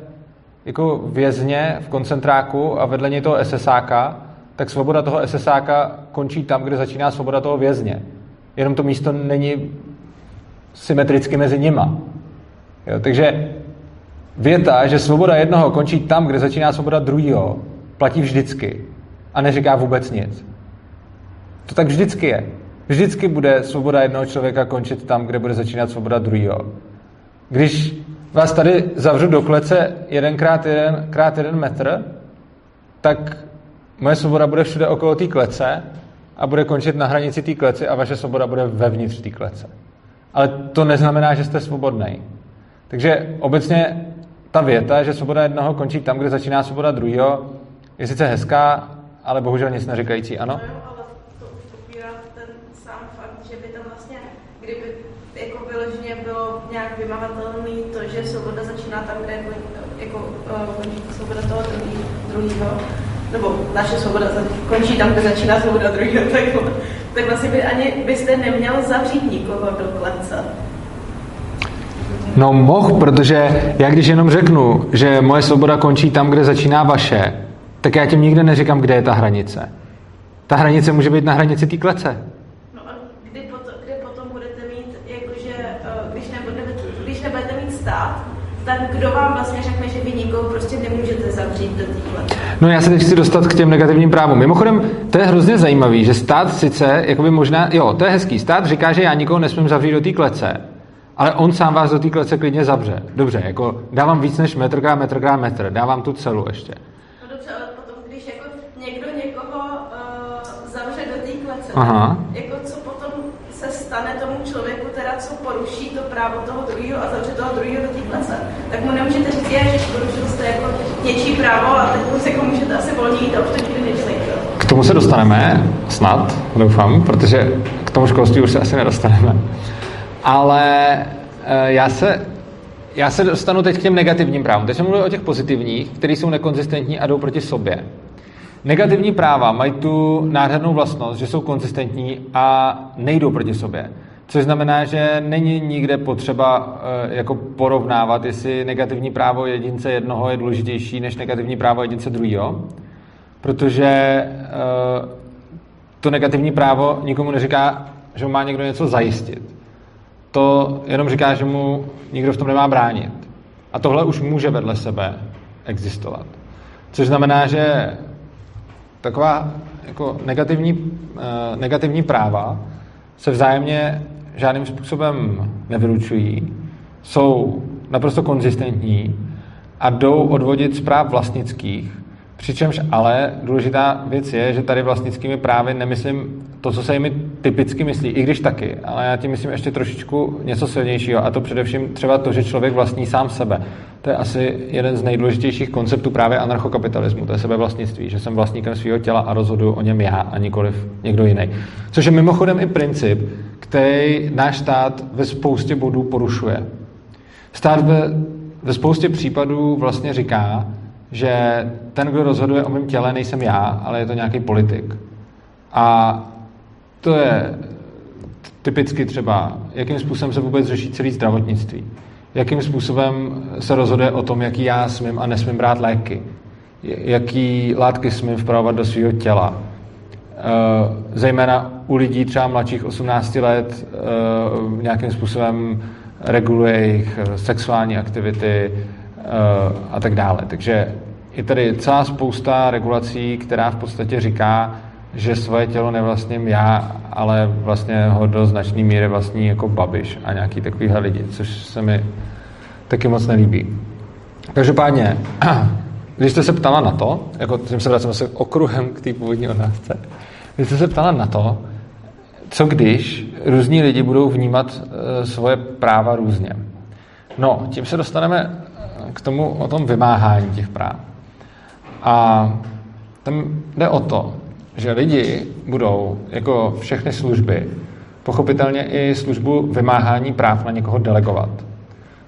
jako vězně v koncentráku a vedle něj toho SSáka, tak svoboda toho SSáka končí tam, kde začíná svoboda toho vězně. Jenom to místo není symetricky mezi nima. Jo, takže věta, že svoboda jednoho končí tam, kde začíná svoboda druhého, platí vždycky a neříká vůbec nic. To tak vždycky je. Vždycky bude svoboda jednoho člověka končit tam, kde bude začínat svoboda druhého. Když vás tady zavřu do klece jedenkrát jeden, krát jeden metr, tak moje svoboda bude všude okolo té klece a bude končit na hranici té kleci a vaše svoboda bude vevnitř té klece. Ale to neznamená, že jste svobodný. Takže obecně ta věta, že svoboda jednoho končí tam, kde začíná svoboda druhého, je sice hezká, ale bohužel nic neříkající, ano? No ale to ten sám fakt, že by tam vlastně, kdyby jako vyloženě bylo nějak vymavatelný to, že svoboda začíná tam, kde jako, uh, končí svoboda toho druhého, nebo naše svoboda končí tam, kde začíná svoboda druhého, tak, tak vlastně by ani byste neměl zavřít nikoho do klece. No mohl, protože já když jenom řeknu, že moje svoboda končí tam, kde začíná vaše, tak já tím nikde neříkám, kde je ta hranice. Ta hranice může být na hranici té klece. No a kdy potom, kdy potom budete mít, jakože, eh, když, nebudete, když nebudete mít stát, tak kdo vám vlastně řekne, že vy nikoho prostě nemůžete zavřít do té klece? No já se teď chci dostat k těm negativním právům. Mimochodem, to je hrozně zajímavý, že stát sice, jakoby možná, jo, to je hezký, stát říká, že já nikoho nesmím zavřít do té klece, ale on sám vás do té klece klidně zavře. Dobře, jako dávám víc než metr krát metr krát metr, dávám tu celu ještě. Aha. Jako co potom se stane tomu člověku, teda co to právo toho druhého a zavře toho druhého do té klece. Tak mu nemůžete říct, že porušil jste jako něčí právo a teď se jako můžete asi volně jít a už to nikdy nedělejte. K tomu se dostaneme, snad, doufám, protože k tomu školství už se asi nedostaneme. Ale e, já se já se dostanu teď k těm negativním právům. Teď jsem mluvil o těch pozitivních, které jsou nekonzistentní a jdou proti sobě. Negativní práva mají tu nádhernou vlastnost, že jsou konzistentní a nejdou proti sobě. Což znamená, že není nikde potřeba e, jako porovnávat, jestli negativní právo jedince jednoho je důležitější než negativní právo jedince druhého, protože e, to negativní právo nikomu neříká, že mu má někdo něco zajistit. To jenom říká, že mu nikdo v tom nemá bránit. A tohle už může vedle sebe existovat. Což znamená, že taková jako negativní, uh, negativní práva se vzájemně žádným způsobem nevylučují, jsou naprosto konzistentní a jdou odvodit z práv vlastnických, Přičemž ale důležitá věc je, že tady vlastnickými právy nemyslím to, co se jimi typicky myslí, i když taky, ale já tím myslím ještě trošičku něco silnějšího a to především třeba to, že člověk vlastní sám sebe. To je asi jeden z nejdůležitějších konceptů právě anarchokapitalismu, to je sebevlastnictví, že jsem vlastníkem svého těla a rozhoduju o něm já a nikoliv někdo jiný. Což je mimochodem i princip, který náš stát ve spoustě bodů porušuje. Stát ve, ve spoustě případů vlastně říká, že ten, kdo rozhoduje o mém těle, nejsem já, ale je to nějaký politik. A to je typicky třeba, jakým způsobem se vůbec řeší celý zdravotnictví. Jakým způsobem se rozhoduje o tom, jaký já smím a nesmím brát léky. Jaký látky smím vpravovat do svého těla. E, zejména u lidí třeba mladších 18 let e, nějakým způsobem reguluje jejich sexuální aktivity, a tak dále. Takže je tady celá spousta regulací, která v podstatě říká, že svoje tělo nevlastním já ale vlastně ho do značné míry vlastní jako Babiš a nějaký takovýhle lidi, což se mi taky moc nelíbí. Každopádně, <clears throat> když jste se ptala na to, jako tím se vracím se okruhem k té původní otázce, když jste se ptala na to, co když různí lidi budou vnímat e, svoje práva různě. No, tím se dostaneme k tomu o tom vymáhání těch práv. A tam jde o to, že lidi budou jako všechny služby pochopitelně i službu vymáhání práv na někoho delegovat.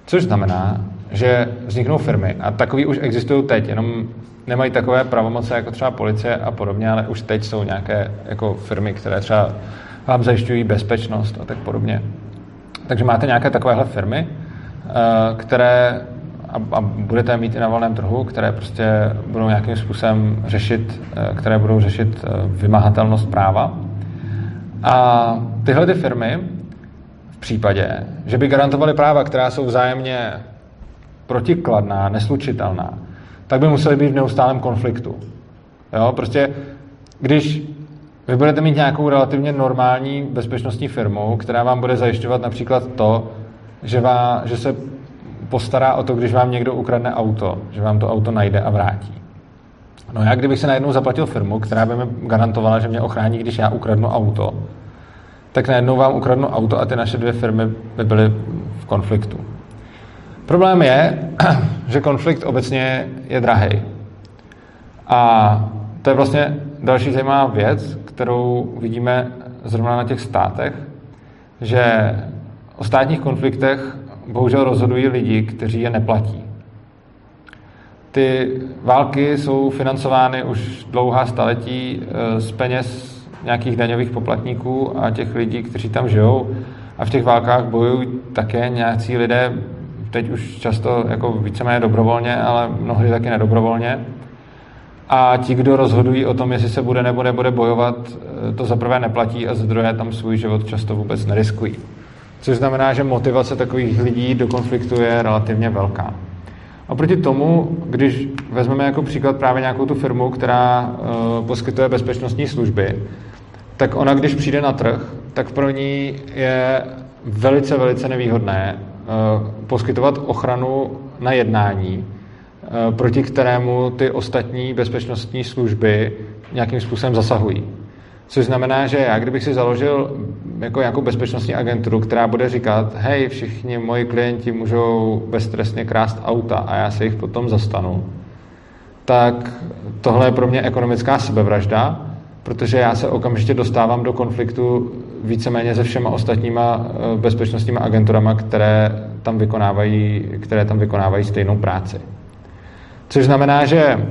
Což znamená, že vzniknou firmy a takový už existují teď, jenom nemají takové pravomoce jako třeba policie a podobně, ale už teď jsou nějaké jako firmy, které třeba vám zajišťují bezpečnost a tak podobně. Takže máte nějaké takovéhle firmy, eh, které a, a budete mít i na volném trhu, které prostě budou nějakým způsobem řešit, eh, které budou řešit eh, vymahatelnost práva. A tyhle ty firmy v případě, že by garantovaly práva, která jsou vzájemně protikladná, neslučitelná, tak by museli být v neustálém konfliktu. Jo, prostě když vy budete mít nějakou relativně normální bezpečnostní firmu, která vám bude zajišťovat například to, že, vám, že se postará o to, když vám někdo ukradne auto, že vám to auto najde a vrátí. No já kdybych se najednou zaplatil firmu, která by mi garantovala, že mě ochrání, když já ukradnu auto, tak najednou vám ukradnu auto a ty naše dvě firmy by byly v konfliktu. Problém je, <clears throat> že konflikt obecně je drahý. A to je vlastně další zajímavá věc, kterou vidíme zrovna na těch státech, že o státních konfliktech bohužel rozhodují lidi, kteří je neplatí. Ty války jsou financovány už dlouhá staletí eh, z peněz nějakých daňových poplatníků a těch lidí, kteří tam žijou. A v těch válkách bojují také nějací lidé, teď už často jako víceméně dobrovolně, ale mnohdy taky nedobrovolně. A ti, kdo rozhodují o tom, jestli se bude nebo nebude bojovat, eh, to za prvé neplatí a za druhé tam svůj život často vůbec neriskují. Což znamená, že motivace takových lidí do konfliktu je relativně velká. A proti tomu, když vezmeme jako příklad právě nějakou tu firmu, která uh, poskytuje bezpečnostní služby, tak ona, když přijde na trh, tak pro ní je velice, velice nevýhodné uh, poskytovat ochranu na jednání, uh, proti kterému ty ostatní bezpečnostní služby nějakým způsobem zasahují. Což znamená, že já, kdybych si založil jako nějakou bezpečnostní agenturu, která bude říkat, hej, všichni moji klienti můžou beztrestně krást auta a já se jich potom zastanu, tak tohle je pro mě ekonomická sebevražda, protože já se okamžitě dostávám do konfliktu víceméně se všema ostatníma eh, bezpečnostníma agenturama, které tam vykonávají, které tam vykonávají stejnou práci. Což znamená, že eh,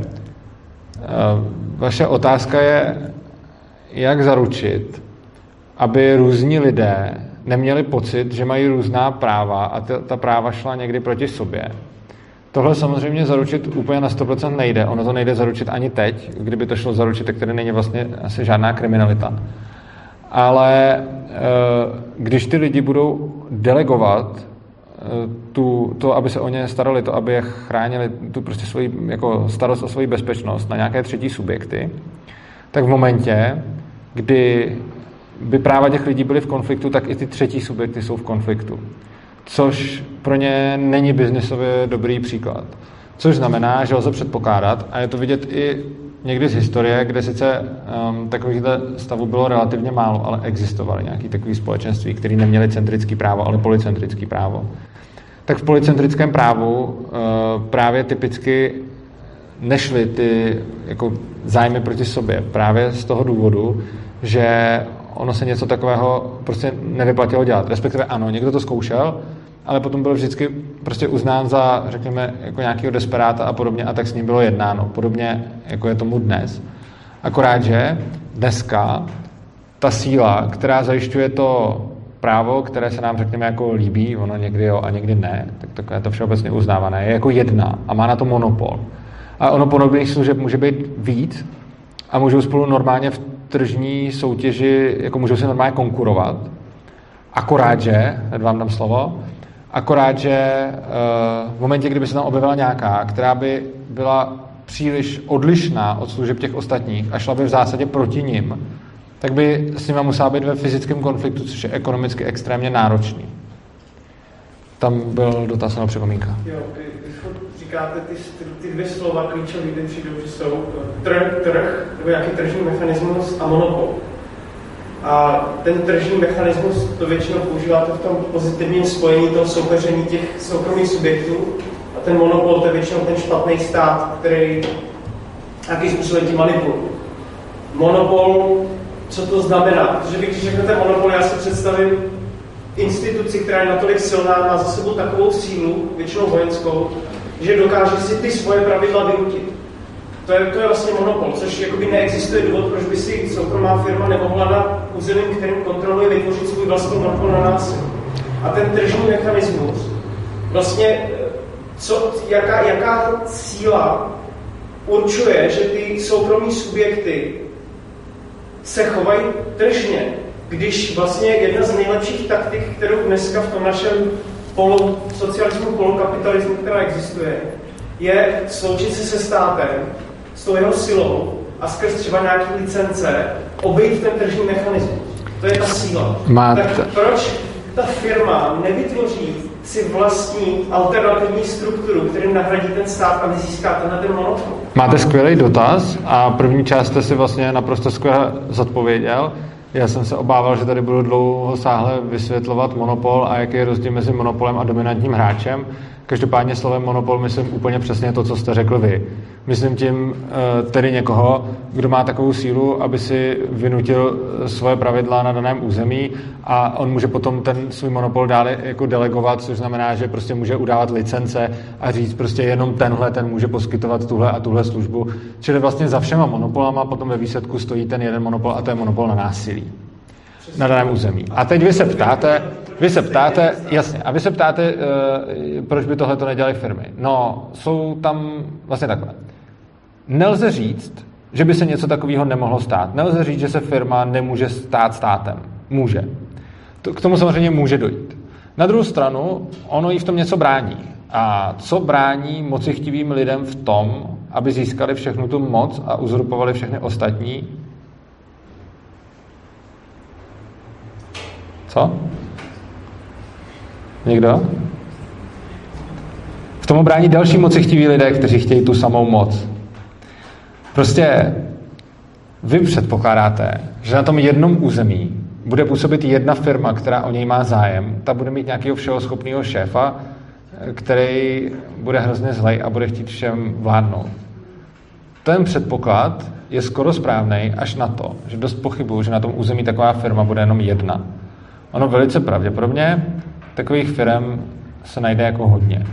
vaše otázka je, jak zaručit, aby různí lidé neměli pocit, že mají různá práva a ta, ta práva šla někdy proti sobě. Tohle samozřejmě zaručit úplně na 100% nejde. Ono to nejde zaručit ani teď, kdyby to šlo zaručit, tak tady není vlastně asi žádná kriminalita. Ale eh, když ty lidi budou delegovat eh, tu, to, aby se o ně starali, to, aby je chránili, tu prostě svoji, jako starost o svoji bezpečnost na nějaké třetí subjekty, tak v momentě, kdy by práva těch lidí byly v konfliktu, tak i ty třetí subjekty jsou v konfliktu. Což pro ně není biznesově dobrý příklad. Což znamená, že lze předpokládat, a je to vidět i někdy z historie, kde sice um, takových stavů bylo relativně málo, ale existovaly nějaké takové společenství, které neměly centrické právo, ale policentrické právo. Tak v policentrickém právu uh, právě typicky nešly ty jako zájmy proti sobě. Právě z toho důvodu, že ono se něco takového prostě nevyplatilo dělat. Respektive ano, někdo to zkoušel, ale potom byl vždycky prostě uznán za, řekněme, jako nějakého desperáta a podobně a tak s ním bylo jednáno. Podobně, jako je tomu dnes. Akorát, že dneska ta síla, která zajišťuje to právo, které se nám, řekněme, jako líbí, ono někdy jo a někdy ne, tak takové to všeobecně uznávané, je jako jedna a má na to monopol. A ono podobných služeb může být víc a můžou spolu normálně v tržní soutěži, jako můžou si normálně konkurovat. Akorát, že, vám dám slovo, akorát, že eh, v momentě, kdyby se tam objevila nějaká, která by byla příliš odlišná od služeb těch ostatních a šla by v zásadě proti nim, tak by s nimi musela být ve fyzickém konfliktu, což je ekonomicky extrémně náročný. Tam byl dotaz na připomínka. Jo, když říkáte ty, ty, dvě slova klíčové, ty přijdou, že jsou trh, trh, nebo nějaký tržní mechanismus a monopol. A ten tržní mechanismus to většinou používáte v tom pozitivním spojení toho soupeření těch soukromých subjektů a ten monopol to je většinou ten špatný stát, který nějakým způsobem tím manipuluje. Monopol, co to znamená? Protože když řeknete monopol, já si představím instituci, která je natolik silná, má za sebou takovou sílu, většinou vojenskou, že dokáže si ty svoje pravidla vynutit. To je, to je vlastně monopol, což jakoby neexistuje důvod, proč by si soukromá firma nemohla na území, kterým kontroluje, vytvořit svůj vlastní monopol na nás. A ten tržní mechanismus, vlastně, co, jaká, jaká síla určuje, že ty soukromí subjekty se chovají tržně, když vlastně jedna z nejlepších taktik, kterou dneska v tom našem polu, socialismu, polokapitalismu, která existuje, je sloučit se se státem, s tou jeho silou a skrz třeba nějaké licence obejít ten tržní mechanismus. To je ta síla. Má tak proč ta firma nevytvoří si vlastní alternativní strukturu, kterým nahradí ten stát a nezíská tenhle ten monopol? Máte skvělý dotaz a první část jste si vlastně naprosto skvěle zodpověděl. Já jsem se obával, že tady budu dlouho sáhle vysvětlovat monopol a jaký je rozdíl mezi monopolem a dominantním hráčem. Každopádně slovem monopol myslím úplně přesně to, co jste řekl vy. Myslím tím eh, tedy někoho, kdo má takovou sílu, aby si vynutil eh, svoje pravidla na daném území a on může potom ten svůj monopol dále jako delegovat, což znamená, že prostě může udávat licence a říct prostě jenom tenhle, ten může poskytovat tuhle a tuhle službu. Čili vlastně za všema monopolama potom ve výsledku stojí ten jeden monopol a to je monopol na násilí na daném území. A teď vy se ptáte, vy se ptáte, jasně, a vy se ptáte, uh, proč by tohle to nedělaly firmy. No, jsou tam vlastně takhle. Nelze říct, že by se něco takového nemohlo stát. Nelze říct, že se firma nemůže stát státem. Může. K tomu samozřejmě může dojít. Na druhou stranu, ono jí v tom něco brání. A co brání mocichtivým lidem v tom, aby získali všechnu tu moc a uzurpovali všechny ostatní? Co? Někdo? V tom brání další mocichtiví lidé, kteří chtějí tu samou moc. Prostě vy předpokládáte, že na tom jednom území bude působit jedna firma, která o něj má zájem, ta bude mít nějakého všeho schopného šéfa, který bude hrozně zlej a bude chtít všem vládnout. Ten předpoklad je skoro správný až na to, že dost pochybuju, že na tom území taková firma bude jenom jedna. Ono velice pravděpodobně takových firm se najde jako hodně.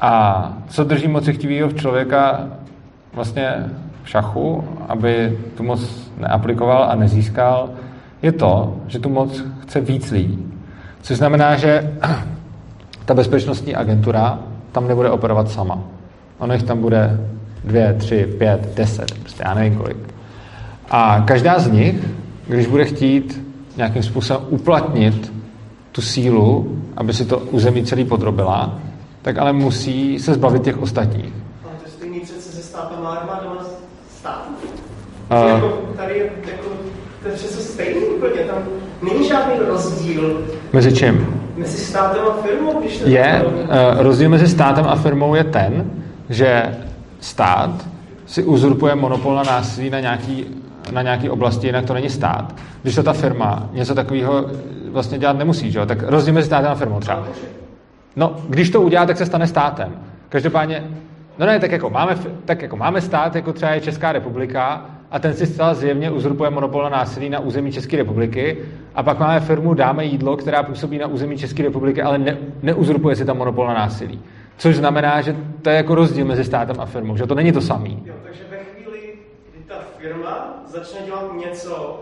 A co drží moci chtivého člověka vlastně v šachu, aby tu moc neaplikoval a nezískal, je to, že tu moc chce víc lidí. Což znamená, že <clears throat> ta bezpečnostní agentura tam nebude operovat sama. Ono jich tam bude dvě, tři, pět, deset, prostě já nevím kolik. A každá z nich, když bude chtít nějakým způsobem uplatnit tu sílu, aby si to území celý podrobila, tak ale musí se zbavit těch ostatních. Ale to je stejný přece se státem a armádou stát. Uh, jako tady je, jako, to je přece stejný úplně, tam není žádný rozdíl. Mezi čím? Mezi státem a firmou, když to je, uh, rozdíl mezi státem a firmou je ten, že stát si uzurpuje monopol na násilí na nějaký, na nějaký oblasti, jinak to není stát. Když to ta firma něco takového vlastně dělat nemusí, že tak rozdíl mezi státem a firmou třeba. No, když to udělá, tak se stane státem. Každopádně, no ne, tak jako máme, tak jako máme stát, jako třeba je Česká republika, a ten si zcela zjevně uzurpuje monopol na násilí na území České republiky. A pak máme firmu Dáme jídlo, která působí na území České republiky, ale ne, neuzurpuje si tam monopol na násilí. Což znamená, že to je jako rozdíl mezi státem a firmou, že to není to samý. Jo, takže ve chvíli, kdy ta firma začne dělat něco,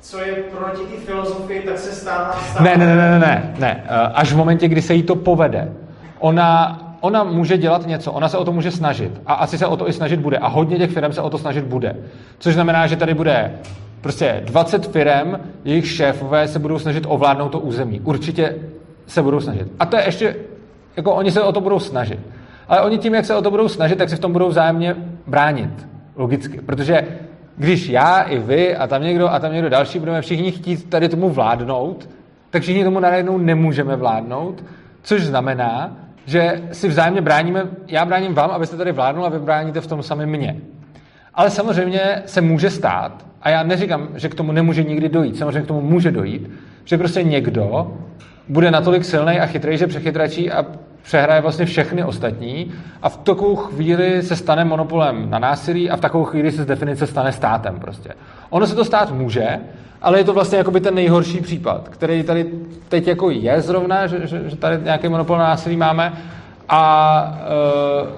co je proti té filozofii, tak se stává stále. Ne, ne, ne, ne, ne, ne. Eh, až v momentě, kdy se jí to povede. Ona, ona může dělat něco, ona se o to může snažit. A asi se o to i snažit bude. A hodně těch firm se o to snažit bude. Což znamená, že tady bude prostě 20 firm, jejich šéfové se budou snažit ovládnout to území. Určitě se budou snažit. A to je ještě, jako oni se o to budou snažit. Ale oni tím, jak se o to budou snažit, tak se v tom budou vzájemně bránit. Logicky. Protože když já i vy a tam někdo a tam někdo další budeme všichni chtít tady tomu vládnout, tak všichni tomu najednou nemůžeme vládnout, což znamená, že si vzájemně bráníme, já bráním vám, abyste tady vládnul a vy bráníte v tom samém mě. Ale samozřejmě se může stát, a já neříkám, že k tomu nemůže nikdy dojít, samozřejmě k tomu může dojít, že prostě někdo bude natolik silný a chytrý, že přechytračí a přehraje vlastně všechny ostatní a v takovou chvíli se stane monopolem na násilí a v takovou chvíli se z definice stane státem prostě. Ono se to stát může, ale je to vlastně jakoby ten nejhorší případ, který tady teď jako je zrovna, že, že, že tady nějaký monopol na násilí máme a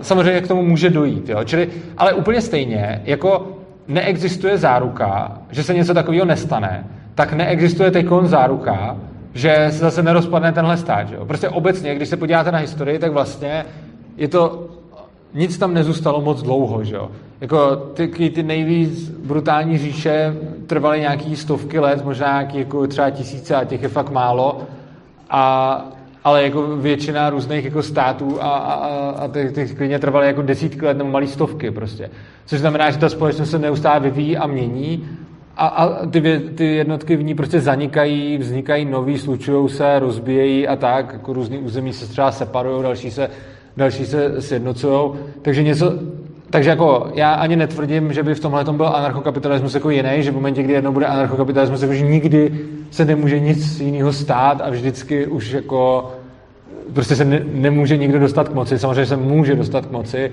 e, samozřejmě k tomu může dojít. Jo? Čili, ale úplně stejně, jako neexistuje záruka, že se něco takového nestane, tak neexistuje teď záruka, že se zase nerozpadne tenhle stát. Že jo? Prostě obecně, když se podíváte na historii, tak vlastně je to, nic tam nezůstalo moc dlouho. Že jo? Jako ty, ty nejvíc brutální říše trvaly nějaký stovky let, možná nějaký jako třeba tisíce a těch je fakt málo. A, ale jako většina různých jako států a, a, a ty, ty klidně trvaly jako desítky let nebo malý stovky prostě. Což znamená, že ta společnost se neustále vyvíjí a mění a, a ty, ty jednotky v ní prostě zanikají, vznikají nový, slučují se, rozbíjejí a tak, jako různý území se třeba separují, další se, další se sjednocují. Takže něco, takže jako já ani netvrdím, že by v tomhle byl anarchokapitalismus jako jiný, že v momentě, kdy jednou bude anarchokapitalismus, jako že nikdy se nemůže nic jiného stát a vždycky už jako prostě se ne, nemůže nikdo dostat k moci. Samozřejmě se může dostat k moci,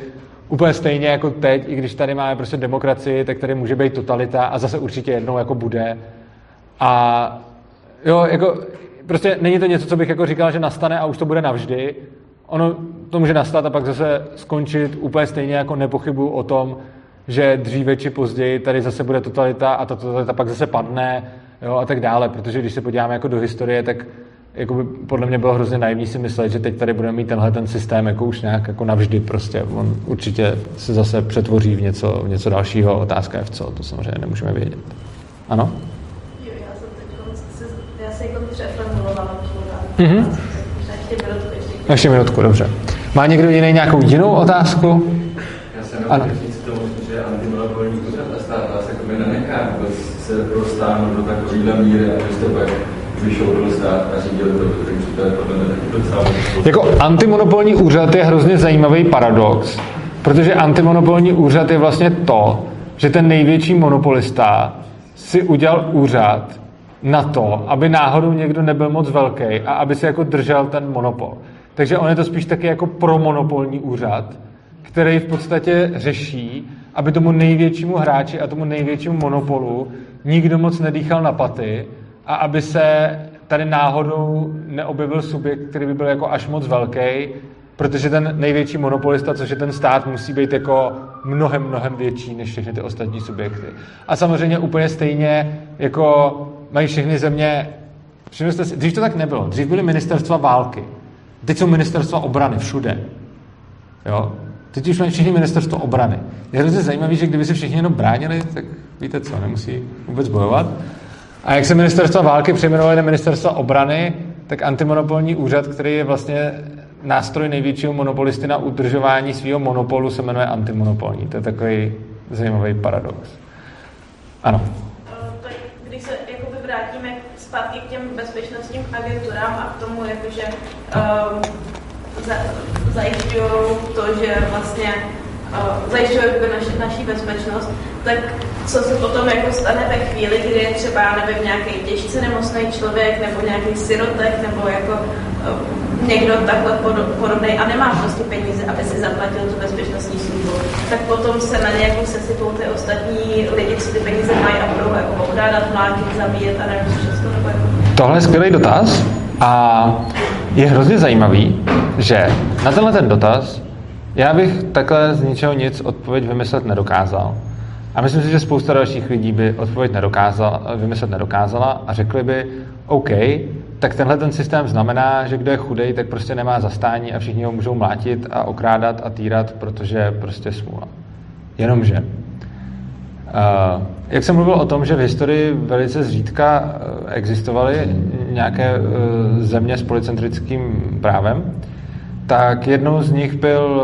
Úplně stejně jako teď, i když tady máme prostě demokracii, tak tady může být totalita a zase určitě jednou jako bude. A jo, jako prostě není to něco, co bych jako říkal, že nastane a už to bude navždy. Ono to může nastat a pak zase skončit úplně stejně jako nepochybuju o tom, že dříve či později tady zase bude totalita a ta totalita pak zase padne jo, a tak dále, protože když se podíváme jako do historie, tak jako by podle mě bylo hrozně naivní si myslet, že teď tady budeme mít tenhle ten systém jako už nějak jako navždy prostě. On určitě se zase přetvoří v něco, v něco dalšího. Otázka je v co, to samozřejmě nemůžeme vědět. Ano? Jo, já jsem teď já se jako přeformulovala mm-hmm. ještě minutku. Ještě, ještě minutku, dobře. Má někdo jiný nějakou jinou otázku? Já jsem jenom říct tomu, že antimonopolní úřad a stát vás jako nenechá se prostáhnout do takovéhle míry, abyste pak jako antimonopolní úřad je hrozně zajímavý paradox, protože antimonopolní úřad je vlastně to, že ten největší monopolista si udělal úřad na to, aby náhodou někdo nebyl moc velký a aby si jako držel ten monopol. Takže on je to spíš taky jako promonopolní úřad, který v podstatě řeší, aby tomu největšímu hráči a tomu největšímu monopolu nikdo moc nedýchal na paty a aby se tady náhodou neobjevil subjekt, který by byl jako až moc velký, protože ten největší monopolista, což je ten stát, musí být jako mnohem, mnohem větší než všechny ty ostatní subjekty. A samozřejmě úplně stejně jako mají všechny země, všimli si, dřív to tak nebylo, dřív byly ministerstva války, teď jsou ministerstva obrany všude. Jo? Teď už mají všichni ministerstvo obrany. Je hrozně zajímavé, že kdyby se všichni jenom bránili, tak víte co, nemusí vůbec bojovat. A jak se ministerstva války přejmenovali na ministerstva obrany, tak antimonopolní úřad, který je vlastně nástroj největšího monopolisty na udržování svého monopolu, se jmenuje antimonopolní. To je takový zajímavý paradox. Ano. Tak když se jakoby vrátíme zpátky k těm bezpečnostním agenturám a k tomu, jakože um, za, zajišťují to, že vlastně uh, zajišťují naši, naší bezpečnost, tak co se potom jako stane ve chvíli, kdy je třeba, nevím, nějaký těžce nemocný člověk, nebo nějaký sirotek, nebo jako uh, někdo takhle podobný a nemá prostě peníze, aby si zaplatil tu bezpečnostní službu, tak potom se na ně jako sesypou ty ostatní lidi, co ty peníze mají a budou jako okrádat, mlátit, zabíjet a nevím, všechno. Nebo jako... Tohle je skvělý dotaz a je hrozně zajímavý, že na tenhle ten dotaz já bych takhle z ničeho nic odpověď vymyslet nedokázal. A myslím si, že spousta dalších lidí by odpověď nedokázala, vymyslet nedokázala a řekli by, OK, tak tenhle ten systém znamená, že kdo je chudej, tak prostě nemá zastání a všichni ho můžou mlátit a okrádat a týrat, protože prostě smůla. Jenomže, uh, jak jsem mluvil o tom, že v historii velice zřídka eh, existovaly nějaké uh, země s policentrickým právem, tak jednou z nich byl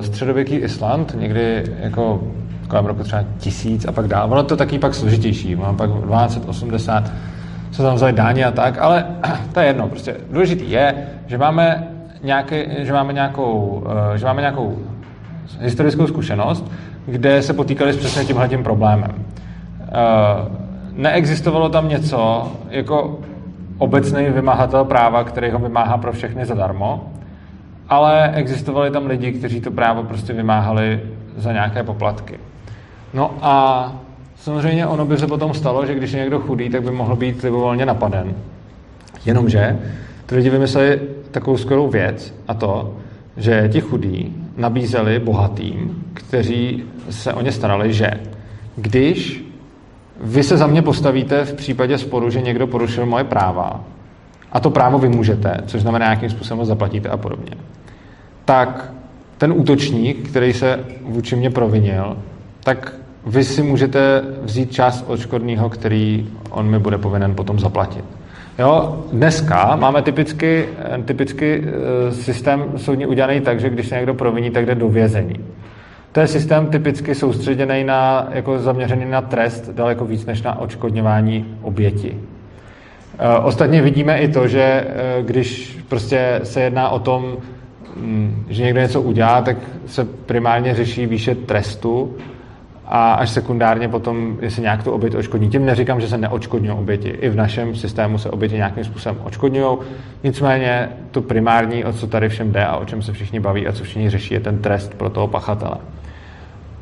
středověký Island, někdy jako kolem roku třeba tisíc a pak dál. Ono to taky pak složitější, ono pak 1280 se tam vzali dáně a tak, ale <clears throat> to je jedno. Prostě důležitý je, že máme, nějaký, že máme, nějakou, eh, že máme nějakou historickou zkušenost, kde se potýkali s přesně tímhle tím problémem. Eh, neexistovalo tam něco jako obecný vymáhatel práva, který ho vymáhá pro všechny zadarmo, ale existovali tam lidi, kteří to právo prostě vymáhali za nějaké poplatky. No a samozřejmě ono by se potom stalo, že když je někdo chudý, tak by mohl být libovolně napaden. Jenomže ty lidi vymysleli takovou skvělou věc a to, že ti chudí nabízeli bohatým, kteří se o ně starali, že když vy se za mě postavíte v případě sporu, že někdo porušil moje práva, a to právo vy můžete, což znamená, jakým způsobem zaplatíte a podobně, tak ten útočník, který se vůči mě provinil, tak vy si můžete vzít část odškodného, který on mi bude povinen potom zaplatit. Jo, dneska máme typicky, typicky eh, systém soudní udělaný tak, že když se někdo proviní, tak jde do vězení. To je systém typicky soustředěný na, jako zaměřený na trest daleko víc než na odškodňování oběti. Eh, ostatně vidíme i to, že eh, když prostě se jedná o tom, mm, že někdo něco udělá, tak se primárně řeší výše trestu a až sekundárně potom, jestli nějak tu oběť očkodní. Tím neříkám, že se neočkodňují oběti. I v našem systému se oběti nějakým způsobem očkodňují. Nicméně to primární, o co tady všem jde a o čem se všichni baví a co všichni řeší, je ten trest pro toho pachatele.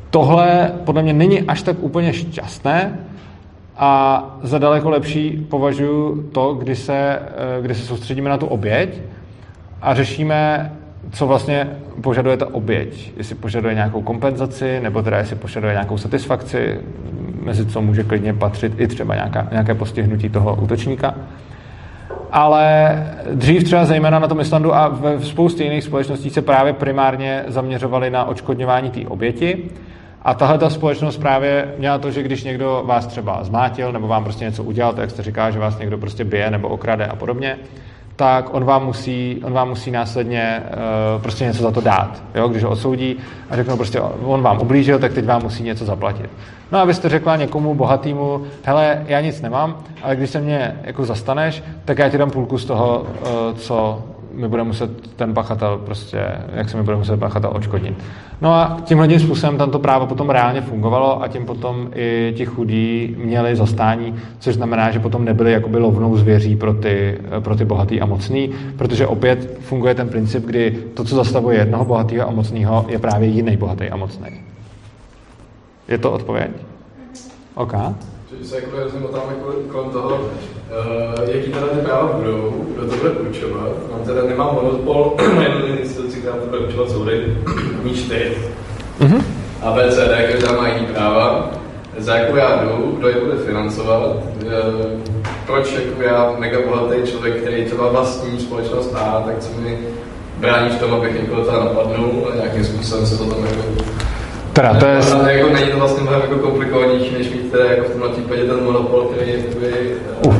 Tohle podle mě není až tak úplně šťastné a za daleko lepší považuji to, kdy se, eh, kdy se soustředíme na tu oběť a řešíme co vlastně požaduje ta oběť. Jestli požaduje nějakou kompenzaci, nebo teda jestli požaduje nějakou satisfakci, mezi co může klidně patřit i třeba nějaká, nějaké postihnutí toho útočníka. Ale dřív třeba zejména na tom Islandu a ve spoustě jiných společností se právě primárně zaměřovali na očkodňování té oběti. A tahle ta společnost právě měla to, že když někdo vás třeba zmátil nebo vám prostě něco udělal, tak se říká, že vás někdo prostě bije nebo okrade a podobně, tak on vám musí, on vám musí následně uh, prostě něco za to dát. Jo? Když ho odsoudí a řeknou prostě, on vám ublížil, tak teď vám musí něco zaplatit. No a abyste řekla někomu bohatýmu, hele, já nic nemám, ale když se mě jako zastaneš, tak já ti dám půlku z toho, uh, co mi bude muset ten pachatel prostě, jak se mi bude muset pachatel odškodnit. No a tímhle způsobem tam to právo potom reálně fungovalo a tím potom i ti chudí měli zastání, což znamená, že potom nebyli jakoby lovnou zvěří pro ty, pro ty bohatý a mocný, protože opět funguje ten princip, kdy to, co zastavuje jednoho bohatého a mocného, je právě jiný bohatý a mocný. Je to odpověď? OK. Že se jako rozmotáme kolem toho, uh, jaký teda ty práva budou, kdo to bude určovat. Mám teda nemám monopol na jednu instituci, která to bude určovat soudy, mý čtyři. Mm-hmm. A BCD, každá má jiný práva, za jakou já jdu, kdo je bude financovat, uh, proč jako já, mega bohatý člověk, který třeba vlastní společnost A, tak co mi brání v tom, abych někoho teda napadnul a nějakým způsobem se to tam jako Teda, to je... Ale jako není to vlastně mnohem jako komplikovanější, než mít teda jako v tomhle případě ten monopol, který je uh.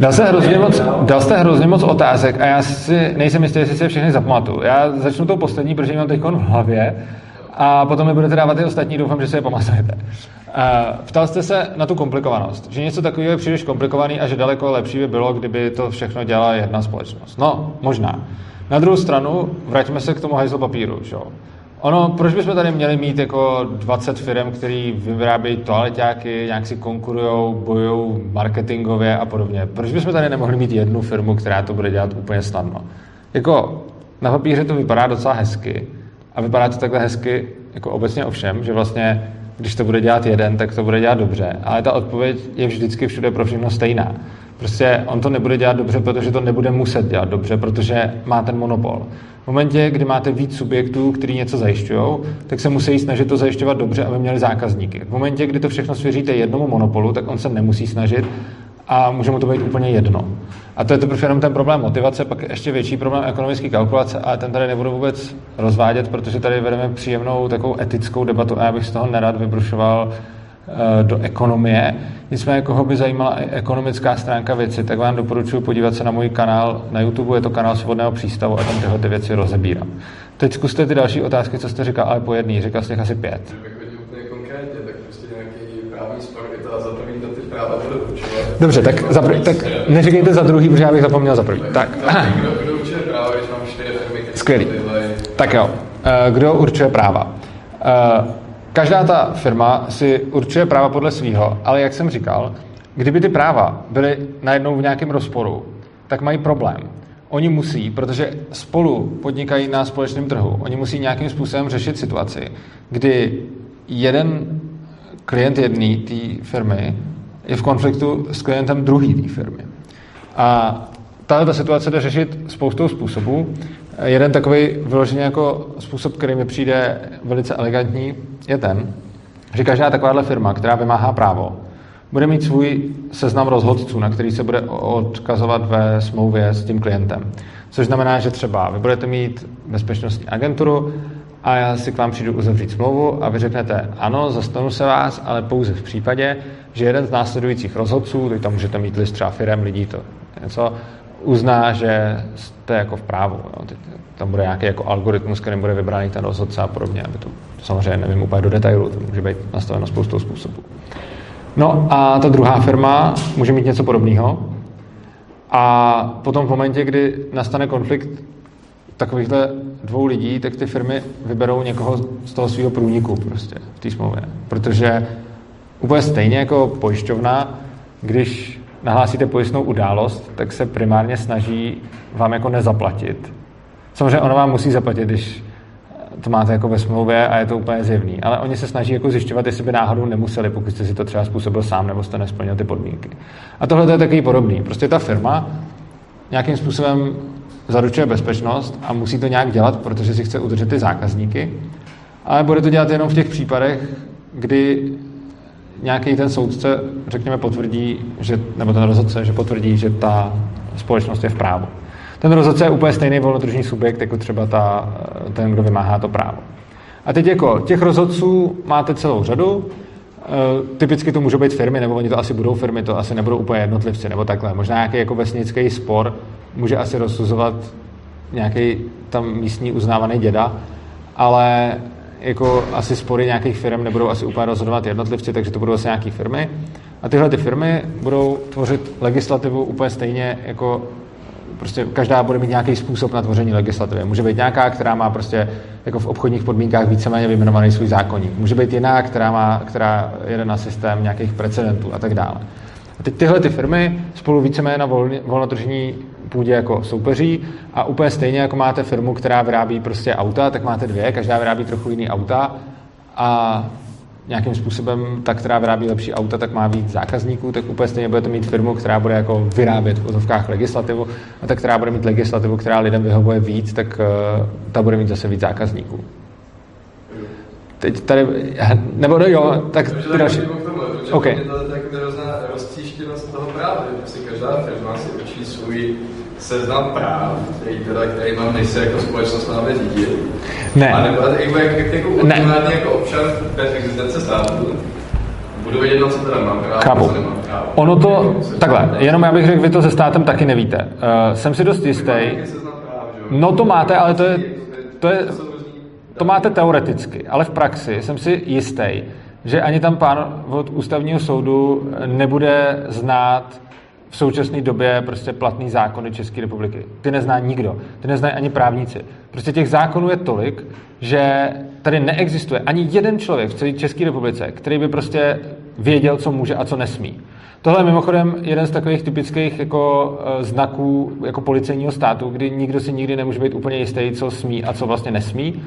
Dal jste, hrozně moc, dal jste hrozně moc otázek a já si nejsem jistý, jestli si je všechny zapamatuju. Já začnu tou poslední, protože mám teď v hlavě a potom mi budete dávat ty ostatní, doufám, že si je pamatujete. Uh, ptal jste se na tu komplikovanost, že něco takového je příliš komplikovaný a že daleko lepší by bylo, kdyby to všechno dělala jedna společnost. No, možná. Na druhou stranu, vraťme se k tomu hajzlu papíru. Že? Ono, proč bychom tady měli mít jako 20 firm, který vyrábějí toaleťáky, nějak si konkurují, bojují marketingově a podobně? Proč bychom tady nemohli mít jednu firmu, která to bude dělat úplně snadno? Jako na papíře to vypadá docela hezky a vypadá to takhle hezky jako obecně ovšem, že vlastně když to bude dělat jeden, tak to bude dělat dobře. Ale ta odpověď je vždycky všude pro všechno stejná. Prostě on to nebude dělat dobře, protože to nebude muset dělat dobře, protože má ten monopol. V momentě, kdy máte víc subjektů, který něco zajišťují, tak se musí snažit to zajišťovat dobře, aby měli zákazníky. V momentě, kdy to všechno svěříte jednomu monopolu, tak on se nemusí snažit a může mu to být úplně jedno. A to je to jenom ten problém motivace, pak ještě větší problém ekonomické kalkulace, ale ten tady nebudu vůbec rozvádět, protože tady vedeme příjemnou takovou etickou debatu a já bych z toho nerad vybrušoval Eh, do ekonomie. Nicméně, koho by zajímala ekonomická stránka věci, tak vám doporučuji podívat se na můj kanál na YouTube, je to kanál Svobodného přístavu a tam tyhle věci rozebírám. Teď zkuste ty další otázky, co jste říkal, ale po jedný, říkal jste asi pět. Dobře, tak, za prv, tak neříkejte za druhý, protože já bych zapomněl za první. Tak. Skvělý. Tak jo. Kdo určuje práva? Každá ta firma si určuje práva podle svého, ale jak jsem říkal, kdyby ty práva byly najednou v nějakém rozporu, tak mají problém. Oni musí, protože spolu podnikají na společném trhu, oni musí nějakým způsobem řešit situaci, kdy jeden klient jedné té firmy je v konfliktu s klientem druhé té firmy. A tahle ta situace jde řešit spoustou způsobů. Jeden takový vyložený jako způsob, který mi přijde velice elegantní, je ten, že každá takováhle firma, která vymáhá právo, bude mít svůj seznam rozhodců, na který se bude odkazovat ve smlouvě s tím klientem. Což znamená, že třeba vy budete mít bezpečnostní agenturu a já si k vám přijdu uzavřít smlouvu a vy řeknete, ano, zastanu se vás, ale pouze v případě, že jeden z následujících rozhodců, teď tam můžete mít list třeba firem, lidí, to něco, uzná, že jste jako v právu. Jo. Tam bude nějaký jako algoritmus, kterým bude vybraný ten rozhodce a podobně, aby to samozřejmě nevím úplně do detailu, to může být nastaveno spoustou způsobů. No a ta druhá firma může mít něco podobného. A potom v momentě, kdy nastane konflikt takovýchhle dvou lidí, tak ty firmy vyberou někoho z toho svého průniku prostě v té smlouvě. Protože úplně stejně jako pojišťovna, když nahlásíte pojistnou událost, tak se primárně snaží vám jako nezaplatit. Samozřejmě ono vám musí zaplatit, když to máte jako ve smlouvě a je to úplně zjevný. Ale oni se snaží jako zjišťovat, jestli by náhodou nemuseli, pokud jste si to třeba způsobil sám nebo jste nesplnil ty podmínky. A tohle je takový podobný. Prostě ta firma nějakým způsobem zaručuje bezpečnost a musí to nějak dělat, protože si chce udržet ty zákazníky, ale bude to dělat jenom v těch případech, kdy nějaký ten soudce, řekněme, potvrdí, že, nebo ten rozhodce, že potvrdí, že ta společnost je v právu. Ten rozhodce je úplně stejný volnotržní subjekt, jako třeba ta, ten, kdo vymáhá to právo. A teď jako těch rozhodců máte celou řadu, e, typicky to můžou být firmy, nebo oni to asi budou firmy, to asi nebudou úplně jednotlivci, nebo takhle. Možná nějaký jako vesnický spor může asi rozsuzovat nějaký tam místní uznávaný děda, ale jako asi spory nějakých firm nebudou asi úplně rozhodovat jednotlivci, takže to budou asi nějaké firmy. A tyhle ty firmy budou tvořit legislativu úplně stejně jako prostě každá bude mít nějaký způsob na tvoření legislativy. Může být nějaká, která má prostě jako v obchodních podmínkách víceméně vyjmenovaný svůj zákonník. Může být jiná, která, má, která jede na systém nějakých precedentů a tak dále. A teď tyhle ty firmy spolu víceméně na volnotržní půdě jako soupeří a úplně stejně jako máte firmu, která vyrábí prostě auta, tak máte dvě, každá vyrábí trochu jiný auta a nějakým způsobem ta, která vyrábí lepší auta, tak má víc zákazníků, tak úplně stejně budete mít firmu, která bude jako vyrábět v ozovkách legislativu a ta, která bude mít legislativu, která lidem vyhovuje víc, tak uh, ta bude mít zase víc zákazníků. Teď tady, nebo no, jo, tak ty další. OK. To je tak roztříštěnost toho práva, že si každá firma si učí svůj seznam práv, který, teda, který mám, než se jako společnost máme řídit. Ne. A nebo jako, jak, jako, ne. jako občan bez existence státu, budu vědět, na co teda mám právo, Chápu. nemám právo. Ono to, takhle, jenom já bych řekl, vy to se státem taky nevíte. Uh, jsem si dost jistý. No to máte, ale to je, to je, to máte teoreticky, ale v praxi jsem si jistý, že ani tam pán od ústavního soudu nebude znát v současné době prostě platný zákony České republiky. Ty nezná nikdo. Ty neznají ani právníci. Prostě těch zákonů je tolik, že tady neexistuje ani jeden člověk v celé České republice, který by prostě věděl, co může a co nesmí. Tohle je mimochodem jeden z takových typických jako e, znaků jako policejního státu, kdy nikdo si nikdy nemůže být úplně jistý, co smí a co vlastně nesmí.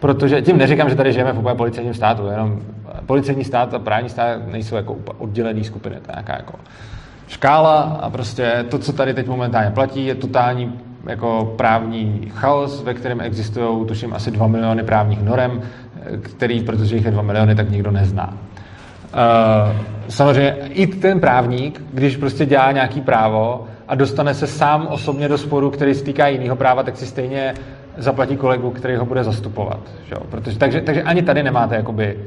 Protože tím neříkám, že tady žijeme v úplně policejním státu, jenom policejní stát a právní stát nejsou jako oddělené skupiny, to je nějaká jako škála a prostě to, co tady teď momentálně platí, je totální jako právní chaos, ve kterém existují, tuším, asi 2 miliony právních norem, který, protože jich je 2 miliony, tak nikdo nezná. Uh, samozřejmě i ten právník, když prostě dělá nějaký právo a dostane se sám osobně do sporu, který se týká jiného práva, tak si stejně zaplatí kolegu, který ho bude zastupovat. Že? Protože, takže, takže ani tady nemáte jakoby,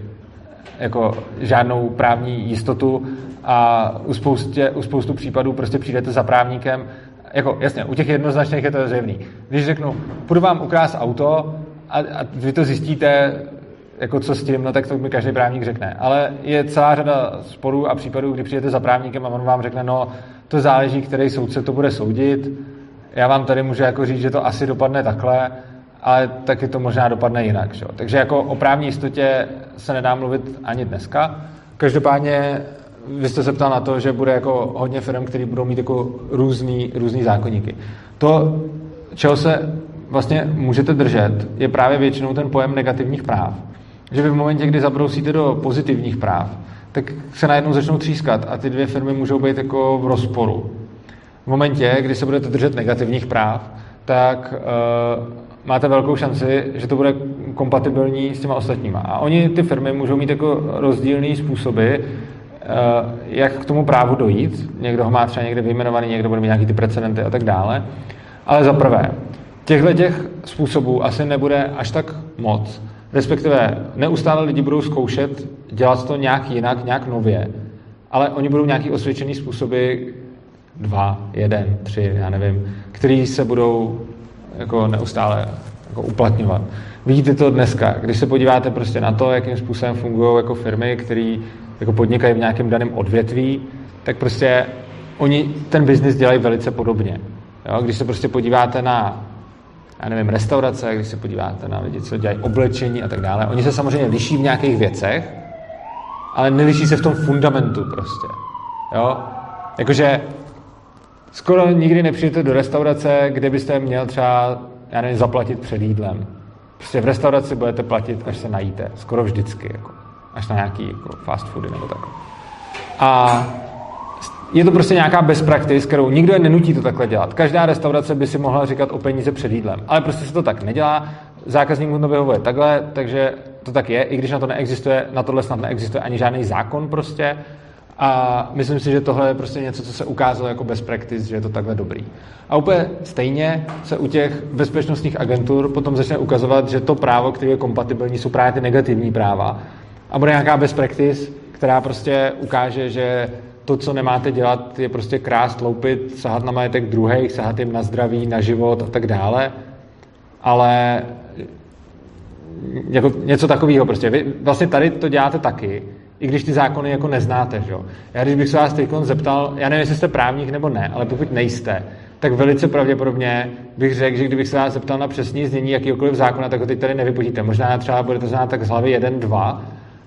jako žádnou právní jistotu a u, spoustě, u spoustu případů prostě přijdete za právníkem, jako jasně, u těch jednoznačných je to zjevný. Když řeknu, půjdu vám ukrást auto a, a vy to zjistíte jako co s tím, no tak to mi každý právník řekne. Ale je celá řada sporů a případů, kdy přijdete za právníkem a on vám řekne, no to záleží, který soudce to bude soudit. Já vám tady můžu jako říct, že to asi dopadne takhle, ale taky to možná dopadne jinak. Že? Takže jako o právní jistotě se nedá mluvit ani dneska. Každopádně vy jste se ptal na to, že bude jako hodně firm, které budou mít jako různý, různý zákonníky. To, čeho se vlastně můžete držet, je právě většinou ten pojem negativních práv. Že vy v momentě, kdy zabrousíte do pozitivních práv, tak se najednou začnou třískat a ty dvě firmy můžou být jako v rozporu. V momentě, kdy se budete držet negativních práv, tak uh, máte velkou šanci, že to bude kompatibilní s těma ostatníma. A oni, ty firmy, můžou mít jako rozdílné způsoby, uh, jak k tomu právu dojít. Někdo ho má třeba někde vyjmenovaný, někdo bude mít nějaký ty precedenty a tak dále. Ale za prvé, těchto těch způsobů asi nebude až tak moc. Respektive neustále lidi budou zkoušet dělat to nějak jinak, nějak nově, ale oni budou nějaký osvědčený způsoby, dva, jeden, tři, já nevím, který se budou jako neustále jako uplatňovat. Vidíte to dneska, když se podíváte prostě na to, jakým způsobem fungují jako firmy, které jako podnikají v nějakém daném odvětví, tak prostě oni ten biznis dělají velice podobně. Jo? Když se prostě podíváte na já nevím, restaurace, když se podíváte na lidi, co dělají oblečení a tak dále, oni se samozřejmě liší v nějakých věcech, ale neliší se v tom fundamentu prostě. Jo? Jakože skoro nikdy nepřijete do restaurace, kde byste měl třeba, já nevím, zaplatit před jídlem. Prostě v restauraci budete platit, až se najíte. Skoro vždycky. Jako. Až na nějaký jako fast foody nebo tak. A je to prostě nějaká best practice, kterou nikdo je nenutí to takhle dělat. Každá restaurace by si mohla říkat o peníze před jídlem, ale prostě se to tak nedělá. Zákazník mu to vyhovuje takhle, takže to tak je, i když na to neexistuje, na tohle snad neexistuje ani žádný zákon prostě. A myslím si, že tohle je prostě něco, co se ukázalo jako best practice, že je to takhle dobrý. A úplně stejně se u těch bezpečnostních agentur potom začne ukazovat, že to právo, které je kompatibilní, jsou právě ty negativní práva. A bude nějaká best practice, která prostě ukáže, že to, co nemáte dělat, je prostě krást, loupit, sahat na majetek druhých, sahat jim na zdraví, na život a tak dále. Ale jako něco takového prostě. Vy vlastně tady to děláte taky, i když ty zákony jako neznáte. Že? Já když bych se vás teď zeptal, já nevím, jestli jste právník nebo ne, ale pokud nejste, tak velice pravděpodobně bych řekl, že kdybych se vás zeptal na přesní znění jakýkoliv zákona, tak ho teď tady nevypočíte. Možná třeba budete znát tak z hlavy jeden, dva,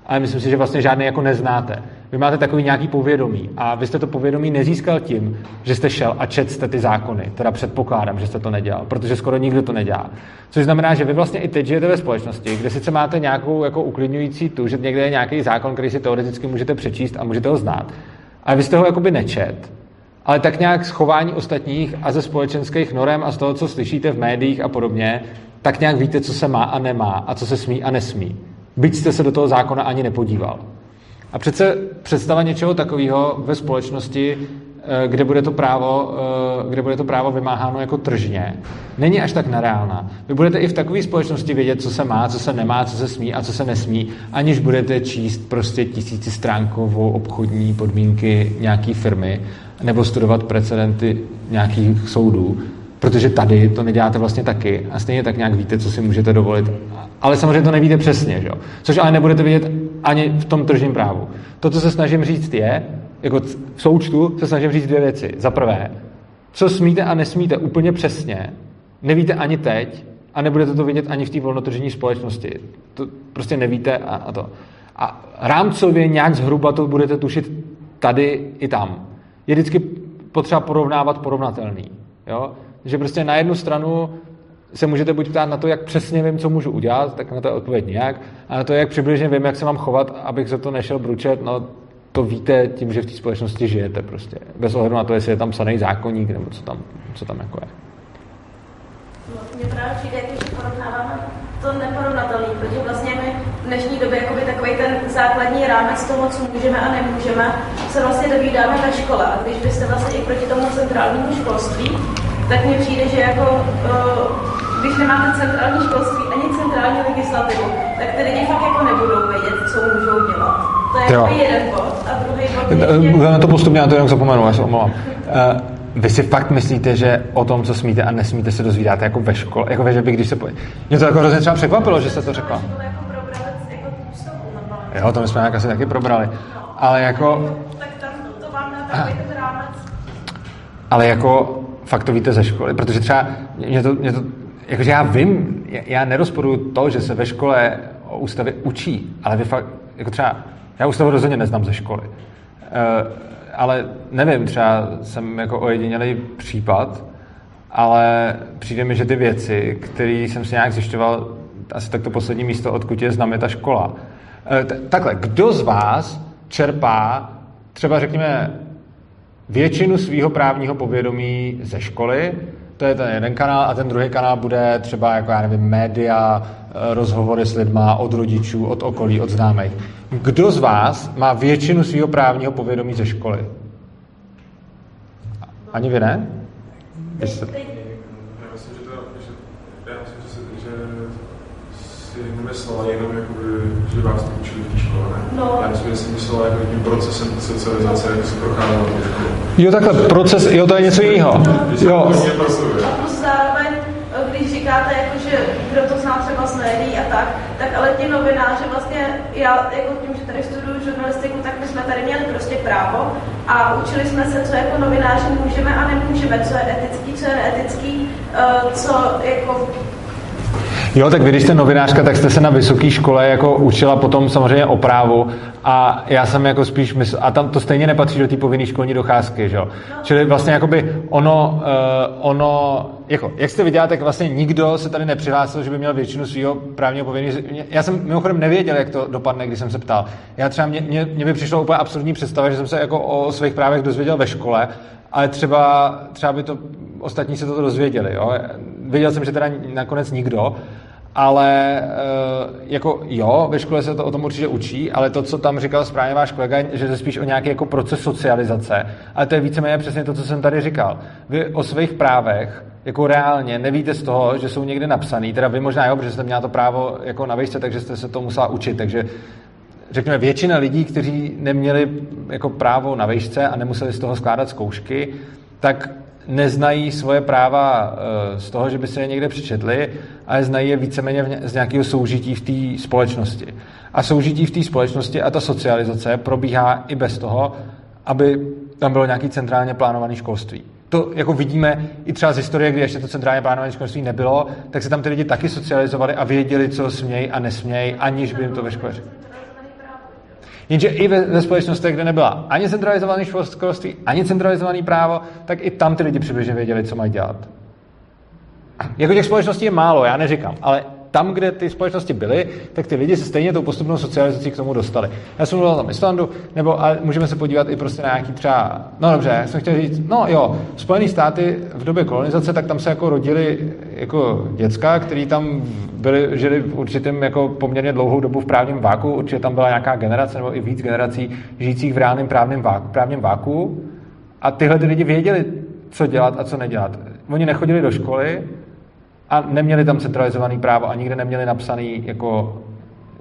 ale myslím si, že vlastně žádný jako neznáte. Vy máte takový nějaký povědomí a vy jste to povědomí nezískal tím, že jste šel a čet jste ty zákony. Teda předpokládám, že jste to nedělal, protože skoro nikdo to nedělá. Což znamená, že vy vlastně i teď žijete ve společnosti, kde sice máte nějakou jako uklidňující tu, že někde je nějaký zákon, který si teoreticky můžete přečíst a můžete ho znát. Ale vy jste ho jakoby nečet, ale tak nějak schování ostatních a ze společenských norem a z toho, co slyšíte v médiích a podobně, tak nějak víte, co se má a nemá a co se smí a nesmí byť jste se do toho zákona ani nepodíval. A přece představa něčeho takového ve společnosti, eh, kde bude, to právo, eh, kde bude to právo vymáháno jako tržně, není až tak nereálná. Vy budete i v takové společnosti vědět, co se má, co se nemá, co se smí a co se nesmí, aniž budete číst prostě tisíci stránkovou obchodní podmínky nějaké firmy nebo studovat precedenty nějakých soudů, protože tady to neděláte vlastně taky a stejně tak nějak víte, co si můžete dovolit ale samozřejmě to nevíte přesně, že? což ale nebudete vidět ani v tom tržním právu. To, co se snažím říct, je, jako v součtu se snažím říct dvě věci. Za prvé, co smíte a nesmíte úplně přesně, nevíte ani teď a nebudete to vidět ani v té volnotržní společnosti. To prostě nevíte a, a to. A rámcově nějak zhruba to budete tušit tady i tam. Je vždycky potřeba porovnávat porovnatelný. Jo? Že prostě na jednu stranu se můžete buď ptát na to, jak přesně vím, co můžu udělat, tak na to odpověď nějak, a na to, jak přibližně vím, jak se mám chovat, abych za to nešel bručet, no to víte tím, že v té společnosti žijete prostě. Bez ohledu na to, jestli je tam psaný zákonník, nebo co tam, co tam jako je. No, mně právě přijde, když porovnáváme to neporovnatelný, protože vlastně my v dnešní době jakoby takový ten základní rámec toho, co můžeme a nemůžeme, se vlastně dovídáme ve škole. A když byste vlastně i proti tomu centrálnímu školství, tak mně přijde, že jako, uh, když nemáte centrální školství ani centrální legislativu, tak ty lidi fakt jako nebudou vědět, co můžou dělat. To je jako jeden bod. A druhý bod ještě... Můžeme to postupně, já to jenom zapomenu, já se omlouvám. Uh, vy si fakt myslíte, že o tom, co smíte a nesmíte, se dozvídáte jako ve škole? Jako že by, když se... Mě to jako hrozně třeba překvapilo, že se to řekla. Jako jako Jo, to my jsme nějak asi taky probrali. Ale jako... Tak tam to vám dá takový ten rámec. Ale jako fakt to víte ze školy, protože třeba mě to, mě to jakože já vím, já nerozporuju to, že se ve škole o ústavě učí, ale vy fakt, jako třeba, já ústavu rozhodně neznám ze školy, uh, ale nevím, třeba jsem jako ojedinělý případ, ale přijde mi, že ty věci, které jsem si nějak zjišťoval, asi tak to poslední místo, odkud je znám, je ta škola. Uh, takhle, kdo z vás čerpá třeba řekněme většinu svého právního povědomí ze školy, to je ten jeden kanál, a ten druhý kanál bude třeba, jako já nevím, média, eh, rozhovory s lidma od rodičů, od okolí, od známých. Kdo z vás má většinu svého právního povědomí ze školy? Ani vy ne? Teď, teď, Já myslím, že to, že, já myslím, že, si, že si nemyslela jenom, jakoby, že vás to učili v té škole, ne? No. Já myslím, že si myslela jako tím procesem socializace, jak se procházelo tou školou. Jo, takhle, proces, jo, to je něco jiného. Jo, a plus zároveň, eh, když říkáte, jako, že kdo to zná třeba z médií a tak, tak ale ti novináři vlastně, já jako tím, že tady studuju žurnalistiku, tak my jsme tady měli prostě právo a učili jsme se, co jako novináři můžeme a nemůžeme, co je etický, co je neetický, eh, co jako Jo, tak vy, když jste novinářka, tak jste se na vysoké škole jako učila potom samozřejmě o právu a já jsem jako spíš mysl, a tam to stejně nepatří do té povinné školní docházky, že jo. Čili vlastně jakoby ono, uh, ono, jako, jak jste viděla, tak vlastně nikdo se tady nepřihlásil, že by měl většinu svého právního povinného. Já jsem mimochodem nevěděl, jak to dopadne, když jsem se ptal. Já třeba, mě, mě, mě by přišlo úplně absurdní představa, že jsem se jako o svých právech dozvěděl ve škole, ale třeba, třeba by to ostatní se to dozvěděli. Jo? Věděl jsem, že teda nakonec nikdo, ale e, jako jo, ve škole se to o tom určitě učí, ale to, co tam říkal správně váš kolega, že je spíš o nějaký jako proces socializace, ale to je víceméně přesně to, co jsem tady říkal. Vy o svých právech jako reálně nevíte z toho, že jsou někde napsaný, teda vy možná jo, protože jste měla to právo jako na výšce, takže jste se to musela učit, takže řekněme, většina lidí, kteří neměli jako právo na výšce a nemuseli z toho skládat zkoušky, tak neznají svoje práva eh, z toho, že by se je někde přečetli, ale znají je víceméně z nějakého soužití v té společnosti. A soužití v té společnosti a ta socializace probíhá i bez toho, aby tam bylo nějaký centrálně plánované školství. To jako vidíme i třeba z historie, kdy ještě to centrálně plánované školství nebylo, tak se tam ty lidi taky socializovali a věděli, co smějí a nesmějí, aniž by jim to ve škole řekli. Jenže i ve, ve společnostech, kde nebyla ani centralizovaný školství, ani centralizovaný právo, tak i tam ty lidi přibližně věděli, co mají dělat. Jako těch společností je málo, já neříkám, ale tam, kde ty společnosti byly, tak ty lidi se stejně tou postupnou socializací k tomu dostali. Já jsem mluvil tam Islandu, nebo ale můžeme se podívat i prostě na nějaký třeba, no dobře, já jsem chtěl říct, no jo, Spojené státy v době kolonizace, tak tam se jako rodili jako děcka, který tam byli, žili v určitém jako poměrně dlouhou dobu v právním váku, určitě tam byla nějaká generace nebo i víc generací žijících v reálném právním váku, právním váku a tyhle ty lidi věděli, co dělat a co nedělat. Oni nechodili do školy, a neměli tam centralizovaný právo a nikde neměli napsaný jako,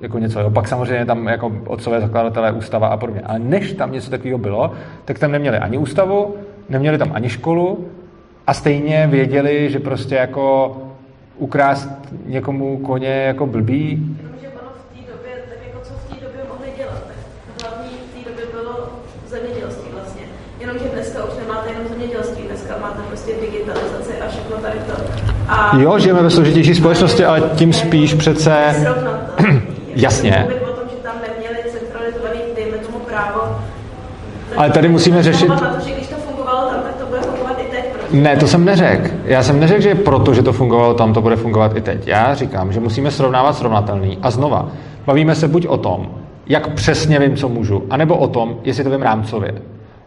jako něco. Jo. Pak samozřejmě tam jako otcové zakladatelé ústava a podobně. Ale než tam něco takového bylo, tak tam neměli ani ústavu, neměli tam ani školu a stejně věděli, že prostě jako ukrást někomu koně jako blbý. Jenomže v době, tak jako co v té době dělat, hlavní v té době bylo vlastně. Jenomže dneska už nemáte jenom zemědělství, dneska máte prostě digitalizaci a všechno tady to. Jo, žijeme ve složitější společnosti, ale tím spíš přece... <clears throat> Jasně. Ale tady musíme řešit- Na to, že když to fungovalo tam, tak to bude fungovat i teď. Ne, to jsem neřekl. Já jsem neřekl, že proto, že to fungovalo tam, to bude fungovat i teď. Já říkám, že musíme srovnávat srovnatelný. A znova, bavíme se buď o tom, jak přesně vím, co můžu, anebo o tom, jestli to vím rámcově.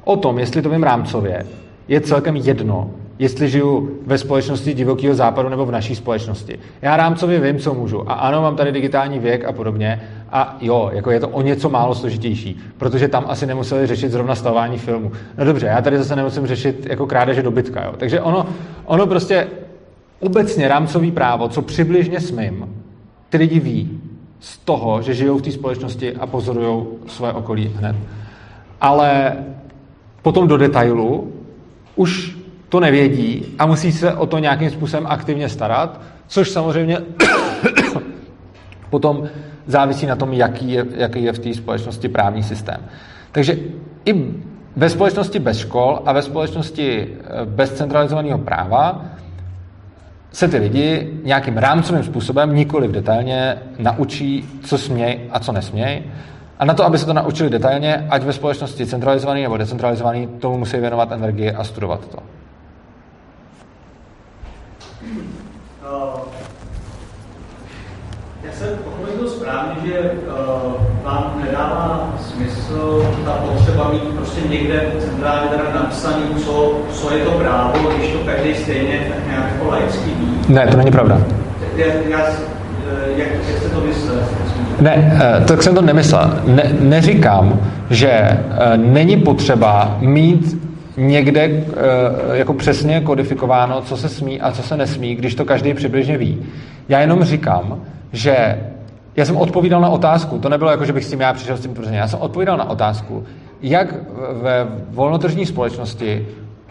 O tom, jestli to vím rámcově, je celkem jedno, jestli žiju ve společnosti divokého západu nebo v naší společnosti. Já rámcově vím, co můžu. A ano, mám tady digitální věk a podobně. A jo, jako je to o něco málo složitější, protože tam asi nemuseli řešit zrovna stavování filmu. No dobře, já tady zase nemusím řešit jako krádeže dobytka. Jo. Takže ono, ono prostě obecně rámcový právo, co přibližně smím, ty lidi ví z toho, že žijou v té společnosti a pozorují své okolí hned. Ale potom do detailu už to nevědí a musí se o to nějakým způsobem aktivně starat, což samozřejmě <coughs> potom závisí na tom, jaký je, jaký je v té společnosti právní systém. Takže i ve společnosti bez škol a ve společnosti eh, bez centralizovaného práva se ty lidi nějakým rámcovým způsobem, nikoli detailně, naučí, co směj a co nesměj. A na to, aby se to naučili detailně, ať ve společnosti centralizovaný nebo decentralizovaný, tomu musí věnovat energii a studovat to. Jsem pochopil správně, že uh, vám nedává smysl ta potřeba mít prostě někde centrálně teda napsaný, co, co je to právo, když to každý stejně tak nějak jako laicky ví. Ne, to není pravda. Já, já, eh, jak, jak jste to myslel? Ne, tak jsem to nemyslel. Ne, neříkám, že není potřeba mít někde jako přesně kodifikováno, co se smí a co se nesmí, když to každý přibližně ví. Já jenom říkám, že já jsem odpovídal na otázku, to nebylo jako, že bych s tím já přišel s tím tvrzením, já jsem odpovídal na otázku, jak ve volnotržní společnosti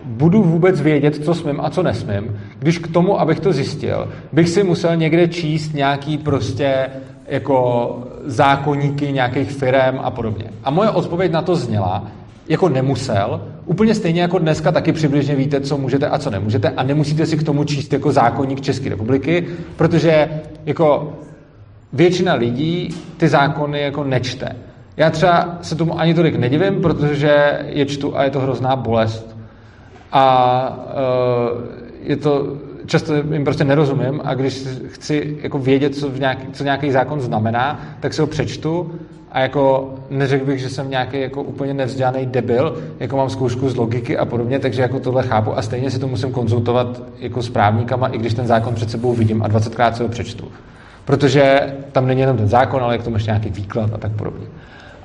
budu vůbec vědět, co smím a co nesmím, když k tomu, abych to zjistil, bych si musel někde číst nějaký prostě jako zákonníky nějakých firm a podobně. A moje odpověď na to zněla, jako nemusel, úplně stejně jako dneska taky přibližně víte, co můžete a co nemůžete a nemusíte si k tomu číst jako zákonník České republiky, protože jako většina lidí ty zákony jako nečte. Já třeba se tomu ani tolik nedivím, protože je čtu a je to hrozná bolest. A uh, je to, často jim prostě nerozumím a když chci jako vědět, co, v nějaký, co nějaký zákon znamená, tak si ho přečtu a jako neřekl bych, že jsem nějaký jako úplně nevzdělaný debil, jako mám zkoušku z logiky a podobně, takže jako tohle chápu a stejně si to musím konzultovat jako s právníkama, i když ten zákon před sebou vidím a 20krát si ho přečtu. Protože tam není jenom ten zákon, ale je k tomu ještě nějaký výklad a tak podobně.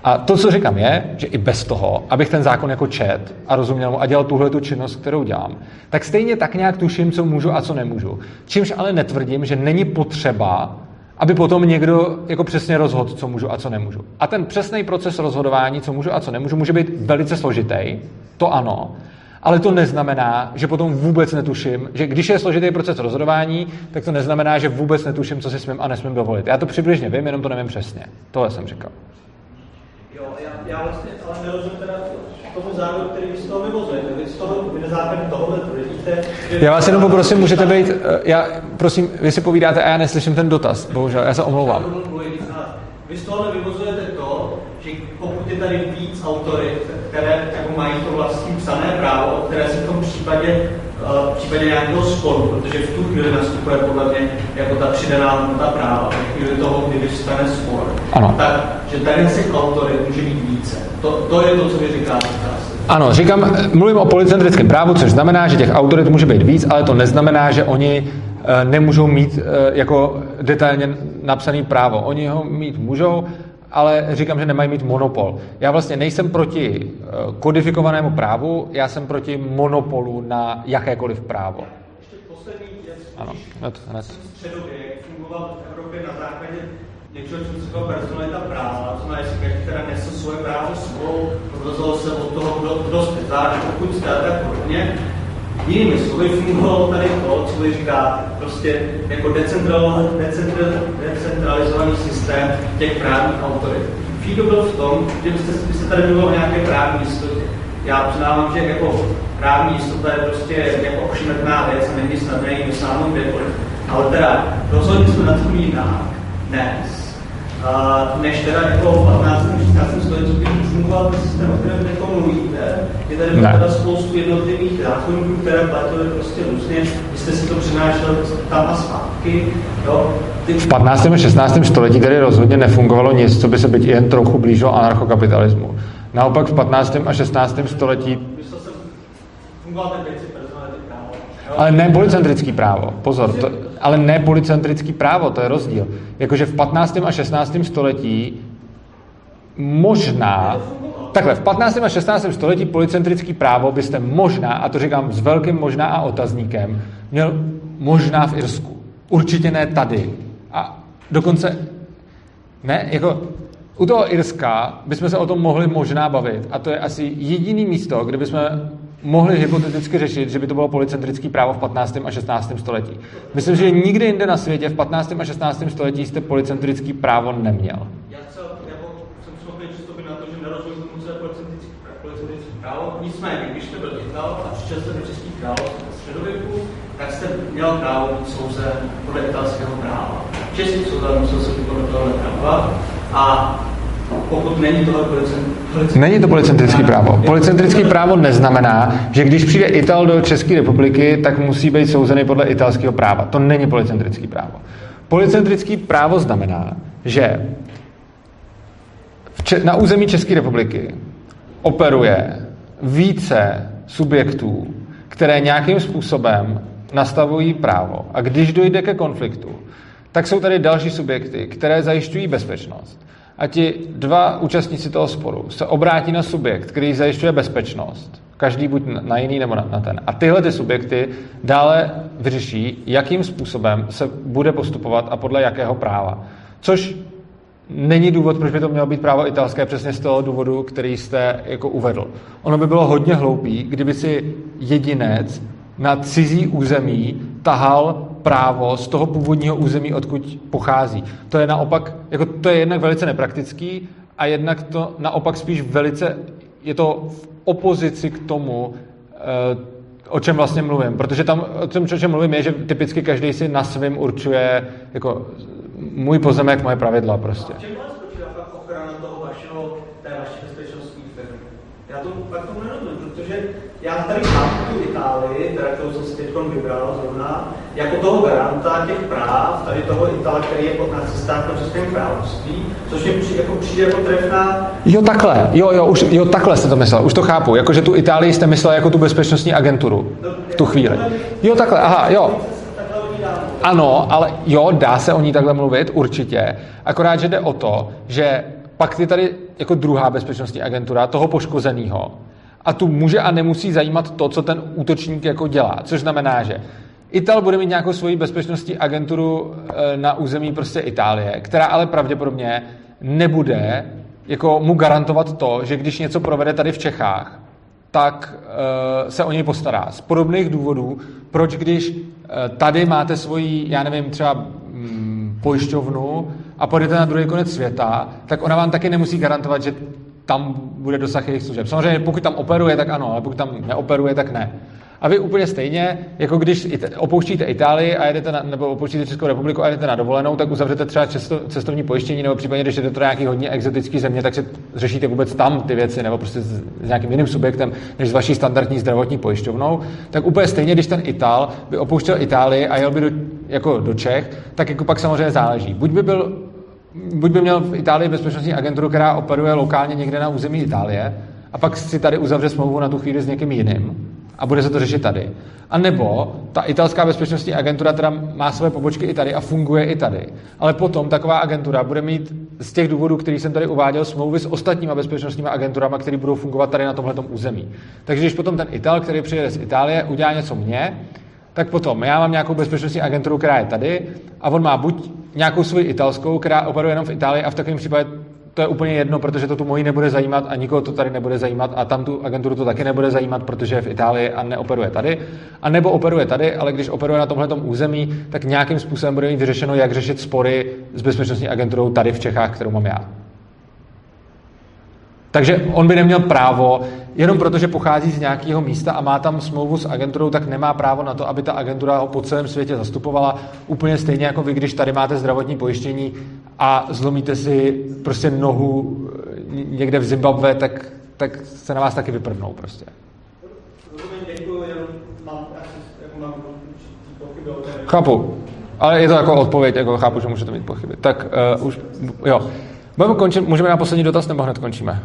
A to, co říkám, je, že i bez toho, abych ten zákon jako čet a rozuměl mu a dělal tuhle tu činnost, kterou dělám, tak stejně tak nějak tuším, co můžu a co nemůžu. Čímž ale netvrdím, že není potřeba, aby potom někdo jako přesně rozhodl, co můžu a co nemůžu. A ten přesný proces rozhodování, co můžu a co nemůžu, může být velice složitý, to ano, ale to neznamená, že potom vůbec netuším, že když je složitý proces rozhodování, tak to neznamená, že vůbec netuším, co si smím a nesmím dovolit. Já to přibližně vím, jenom to nevím přesně. Tohle jsem říkal. Jo, já, já vlastně ale nerozumím teda tomu závěru, který vy z toho vyvozujete. Vy z toho, vy na základě tohohle tvrdíte, Já vás jenom poprosím, můžete být, eh, já, prosím, vy si povídáte a já neslyším ten dotaz, bohužel, já se omlouvám. Vy z tohohle vyvozujete to, že pokud je tady víc autorit, které jako mají to vlastní psané právo, které se v tom případě, případě nějakého sporu, protože v tu chvíli nastupuje podle mě jako ta přidaná hodnota práva, v chvíli toho, kdy vystane spor, ano. tak, že tady si autorit může být více. To, to je to, co vy říkáte. Ano, říkám, mluvím o policentrickém právu, což znamená, že těch autorit může být víc, ale to neznamená, že oni eh, nemůžou mít eh, jako detailně napsaný právo. Oni ho mít můžou, ale říkám, že nemají mít monopol. Já vlastně nejsem proti eh, kodifikovanému právu, já jsem proti monopolu na jakékoliv právo. Ještě poslední věc. Ano, hned, hned. Středověk fungoval v Evropě na základě něčeho, co se říkal personalita práva, to znamená, jestli každý teda nesl svoje právo svou, odvozoval se od toho, kdo, kdo zpětá, pokud jste a tak podobně. Jinými slovy fungovalo tady to, co vy říká, prostě jako decentralizovaný systém těch právních autorit. Fido byl v tom, že byste, byste tady mluvil o nějaké právní jistotě. Já přiznávám, že jako právní jistota je prostě jako ošmetná věc není snadné ji dosáhnout kdekoliv. Ale teda rozhodně jsme na tom jinak dnes, než teda jako v 15. 16. století, kdy fungoval ten systém, o kterém jako mluvíte. Je tady teda spoustu jednotlivých zákonů, které platily prostě různě. Vy jste si to přinášel tam a zpátky. Jo? Ty... V 15. a 16. století tady rozhodně nefungovalo nic, co by se byť jen trochu blížilo anarchokapitalismu. Naopak v 15. a 16. století fungoval ten princip ale ne policentrický právo, pozor, to, ale ne policentrický právo, to je rozdíl. Jakože v 15. a 16. století možná, takhle, v 15. a 16. století policentrický právo byste možná, a to říkám s velkým možná a otazníkem, měl možná v Irsku. Určitě ne tady. A dokonce, ne, jako u toho Irska bychom se o tom mohli možná bavit. A to je asi jediný místo, kde bychom mohli hypoteticky řešit, že by to bylo policentrické právo v 15. a 16. století. Myslím, že nikde jinde na světě v 15. a 16. století jste policentrické právo neměl. Já jsem schopný přistoupit na to, že nerozumím tomu, co je policentrické právo. Nicméně, když jste byl Ital a přišel jste do Českých království středověku, tak jste měl právo být souzen podle italského práva. Český souzen musel se podle práva a pokud není tohle policentrické Není to policentrické právo. Policentrické právo neznamená, že když přijde Ital do České republiky, tak musí být souzený podle italského práva. To není policentrické právo. Policentrické právo znamená, že na území České republiky operuje více subjektů, které nějakým způsobem nastavují právo. A když dojde ke konfliktu, tak jsou tady další subjekty, které zajišťují bezpečnost a ti dva účastníci toho sporu se obrátí na subjekt, který zajišťuje bezpečnost, každý buď na jiný nebo na, ten. A tyhle ty subjekty dále vyřeší, jakým způsobem se bude postupovat a podle jakého práva. Což není důvod, proč by to mělo být právo italské, přesně z toho důvodu, který jste jako uvedl. Ono by bylo hodně hloupý, kdyby si jedinec na cizí území tahal právo z toho původního území, odkud pochází. To je naopak, jako to je jednak velice nepraktický a jednak to naopak spíš velice, je to v opozici k tomu, eh, o čem vlastně mluvím. Protože tam, o čem, o čem mluvím, je, že typicky každý si na svém určuje jako můj pozemek, moje pravidla prostě. A čem spočívá ochrana toho vašeho, té vaší bezpečnostní firmy? Já to pak tomu nerozumím, protože já tady mám tu Itálii, teda kterou jsem si teď vybral zrovna, jako toho garanta těch práv, tady toho Itala, který je pod nacistách na Českém království, což mi přijde jako, přijde jako trefná... Jo, takhle, jo, jo, už, jo, takhle jste to myslel, už to chápu, jakože tu Itálii jste myslel jako tu bezpečnostní agenturu v tu chvíli. Jo, takhle, aha, jo. Ano, ale jo, dá se o ní takhle mluvit, určitě. Akorát, že jde o to, že pak je tady jako druhá bezpečnostní agentura toho poškozeného, a tu může a nemusí zajímat to, co ten útočník jako dělá. Což znamená, že Ital bude mít nějakou svoji bezpečnostní agenturu eh, na území prostě Itálie, která ale pravděpodobně nebude jako mu garantovat to, že když něco provede tady v Čechách, tak uh, se o něj postará. Z podobných důvodů, proč když uh, tady máte svoji, já nevím, třeba um, pojišťovnu a půjdete na druhý konec světa, tak ona vám taky nemusí garantovat, že tam bude dosah jejich služeb. Samozřejmě pokud tam operuje, tak ano, ale pokud tam neoperuje, tak ne. A vy úplně stejně, jako když opouštíte Itálii a jedete na, nebo opouštíte Českou republiku a jedete na dovolenou, tak uzavřete třeba cesto, cestovní pojištění, nebo případně, když jdete do nějaký hodně exotický země, tak si řešíte vůbec tam ty věci, nebo prostě s, s nějakým jiným subjektem, než s vaší standardní zdravotní pojišťovnou. Tak úplně stejně, když ten Ital by opouštěl Itálii a jel by do, jako do Čech, tak jako pak samozřejmě záleží. Buď by byl buď by měl v Itálii bezpečnostní agenturu, která operuje lokálně někde na území Itálie, a pak si tady uzavře smlouvu na tu chvíli s někým jiným a bude se to řešit tady. A nebo ta italská bezpečnostní agentura teda má své pobočky i tady a funguje i tady. Ale potom taková agentura bude mít z těch důvodů, který jsem tady uváděl, smlouvy s ostatníma bezpečnostními agenturami, které budou fungovat tady na tomhle území. Takže když potom ten Ital, který přijede z Itálie, udělá něco mně, tak potom já mám nějakou bezpečnostní agenturu, která je tady a on má buď nějakou svoji italskou, která operuje jenom v Itálii a v takovém případě to je úplně jedno, protože to tu moji nebude zajímat a nikoho to tady nebude zajímat a tam tu agenturu to taky nebude zajímat, protože je v Itálii a neoperuje tady. A nebo operuje tady, ale když operuje na tomhle území, tak nějakým způsobem bude mít vyřešeno, jak řešit spory s bezpečnostní agenturou tady v Čechách, kterou mám já. Takže on by neměl právo, jenom protože pochází z nějakého místa a má tam smlouvu s agenturou, tak nemá právo na to, aby ta agentura ho po celém světě zastupovala. Úplně stejně jako vy, když tady máte zdravotní pojištění a zlomíte si prostě nohu někde v Zimbabwe, tak, tak se na vás taky vyprvnou prostě. Chápu. Ale je to jako odpověď, jako chápu, že můžete mít pochyby. Tak uh, už, jo. Budeme končit, můžeme na poslední dotaz, nebo hned končíme?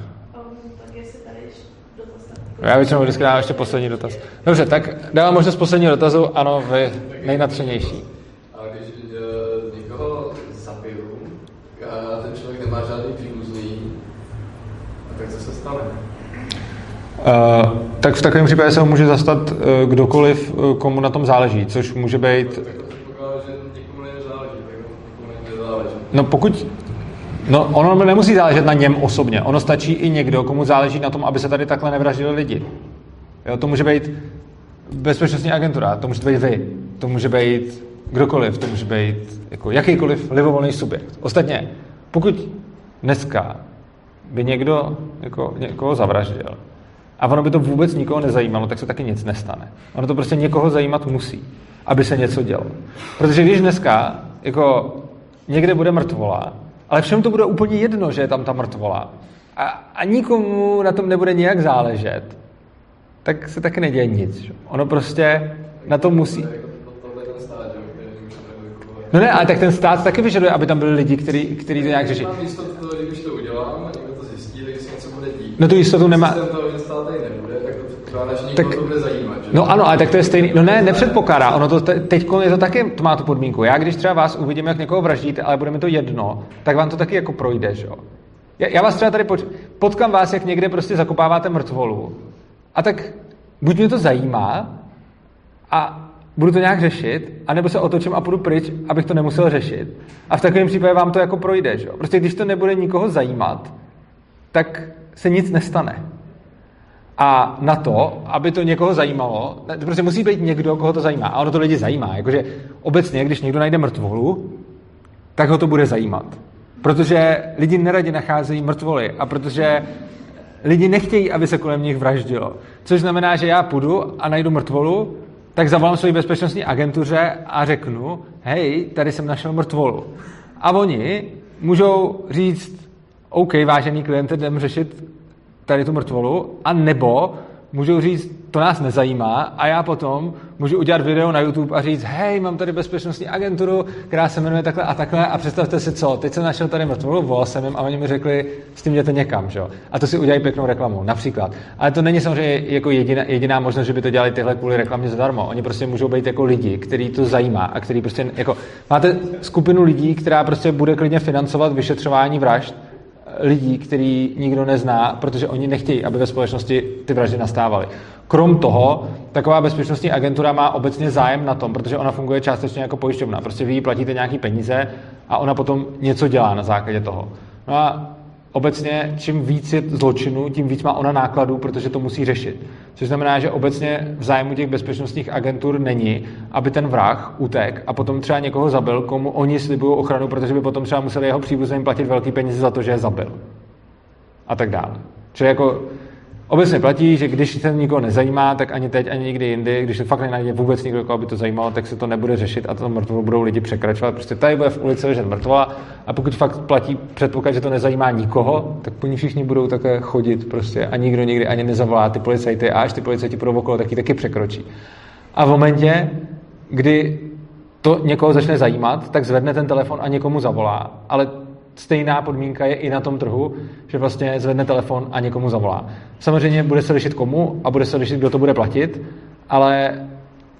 Já většinou vždycky dám ještě poslední dotaz. Dobře, tak dávám možnost posledního dotazu. Ano, vy nejnatřenější. A když uh, někoho zabiju a ten člověk nemá žádný příbuzný, tak co se stane? Uh, tak v takovém případě se ho může zastat uh, kdokoliv, uh, komu na tom záleží, což může být... No pokud No, ono nemusí záležet na něm osobně. Ono stačí i někdo, komu záleží na tom, aby se tady takhle nevraždili lidi. Jo? To může být bezpečnostní agentura, to může být vy, to může být kdokoliv, to může být jako jakýkoliv libovolný subjekt. Ostatně, pokud dneska by někdo jako někoho zavraždil a ono by to vůbec nikoho nezajímalo, tak se taky nic nestane. Ono to prostě někoho zajímat musí, aby se něco dělo. Protože když dneska jako někde bude mrtvola, ale všem to bude úplně jedno, že je tam ta mrtvola a, a nikomu na tom nebude nijak záležet, tak se taky neděje nic. Že? Ono prostě na to musí... No ne, ale tak ten stát taky vyžaduje, aby tam byli lidi, kteří, kteří to nějak řeší. Mám jistotu, když to udělám a někdo to zjistí, tak se bude dít. No tu jistotu nemá... Systém toho, že stát tady nebude, tak zajímat. Že? No ano, ale tak to je stejný. No ne, nepředpokládá. Ono to te, teď je to taky, to má tu podmínku. Já když třeba vás uvidím, jak někoho vraždíte, ale bude mi to jedno, tak vám to taky jako projde, že jo? Já, já vás třeba tady poč- potkám vás, jak někde prostě zakopáváte mrtvolu. A tak buď mě to zajímá a budu to nějak řešit, anebo se otočím a půjdu pryč, abych to nemusel řešit. A v takovém případě vám to jako projde. Že? Prostě když to nebude nikoho zajímat, tak se nic nestane. A na to, aby to někoho zajímalo, prostě musí být někdo, koho to zajímá. A ono to lidi zajímá. Jakože obecně, když někdo najde mrtvolu, tak ho to bude zajímat. Protože lidi neradi nacházejí mrtvoly a protože lidi nechtějí, aby se kolem nich vraždilo. Což znamená, že já půjdu a najdu mrtvolu tak zavolám své bezpečnostní agentuře a řeknu, hej, tady jsem našel mrtvolu. A oni můžou říct, OK, vážený klient, jdeme řešit tady tu mrtvolu, a nebo můžou říct, to nás nezajímá a já potom můžu udělat video na YouTube a říct, hej, mám tady bezpečnostní agenturu, která se jmenuje takhle a takhle a představte si co, teď jsem našel tady mrtvolu, volal jsem jim a oni mi řekli, s tím jděte někam, že? A to si udělají pěknou reklamu, například. Ale to není samozřejmě jako jediná, jediná možnost, že by to dělali tyhle kvůli reklamě zadarmo. Oni prostě můžou být jako lidi, který to zajímá a který prostě jako, máte skupinu lidí, která prostě bude klidně financovat vyšetřování vražd, lidí, který nikdo nezná, protože oni nechtějí, aby ve společnosti ty vraždy nastávaly. Krom toho, taková bezpečnostní agentura má obecně zájem na tom, protože ona funguje částečně jako pojišťovna. Prostě vy jí platíte nějaký peníze a ona potom něco dělá na základě toho. No a obecně čím víc je zločinu, tím víc má ona nákladů, protože to musí řešit. Což znamená, že obecně v zájmu těch bezpečnostních agentur není, aby ten vrah utek a potom třeba někoho zabil, komu oni slibují ochranu, protože by potom třeba museli jeho příbuzným platit velký peníze za to, že je zabil. A tak dále. Čili jako Obecně platí, že když se nikoho nezajímá, tak ani teď, ani nikdy jindy, když se fakt nenajde vůbec nikdo, koho by to zajímalo, tak se to nebude řešit a to mrtvolu budou lidi překračovat. Prostě tady bude v ulici ležet mrtvola a pokud fakt platí předpoklad, že to nezajímá nikoho, tak po ní všichni budou také chodit prostě a nikdo nikdy ani nezavolá ty policajty a až ty policajti budou okolo, tak ji taky překročí. A v momentě, kdy to někoho začne zajímat, tak zvedne ten telefon a někomu zavolá, ale stejná podmínka je i na tom trhu, že vlastně zvedne telefon a někomu zavolá. Samozřejmě bude se lišit komu a bude se lišit, kdo to bude platit, ale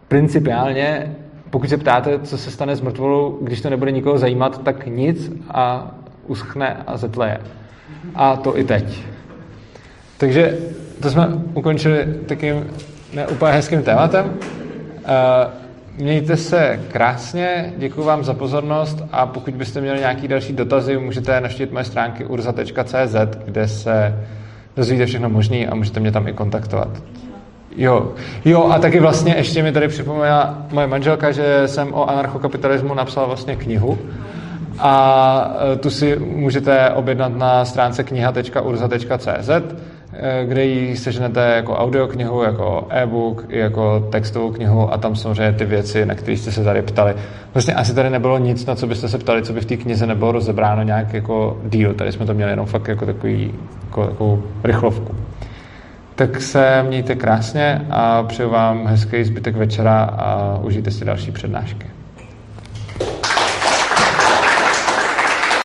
principiálně, pokud se ptáte, co se stane s mrtvolou, když to nebude nikoho zajímat, tak nic a uschne a zetleje. A to i teď. Takže to jsme ukončili takým neúplně hezkým tématem. Uh, Mějte se krásně, děkuji vám za pozornost a pokud byste měli nějaký další dotazy, můžete navštívit moje stránky urza.cz, kde se dozvíte všechno možné a můžete mě tam i kontaktovat. Jo. jo, a taky vlastně ještě mi tady připomněla moje manželka, že jsem o anarchokapitalismu napsal vlastně knihu a e, tu si můžete objednat na stránce kniha.urza.cz kde ji seženete jako audioknihu, jako e-book, jako textovou knihu a tam samozřejmě ty věci, na které jste se tady ptali. Vlastně asi tady nebylo nic, na co byste se ptali, co by v té knize nebylo rozebráno nějak jako díl. Tady jsme to měli jenom fakt jako takový, jako, takovou rychlovku. Tak se mějte krásně a přeju vám hezký zbytek večera a užijte si další přednášky.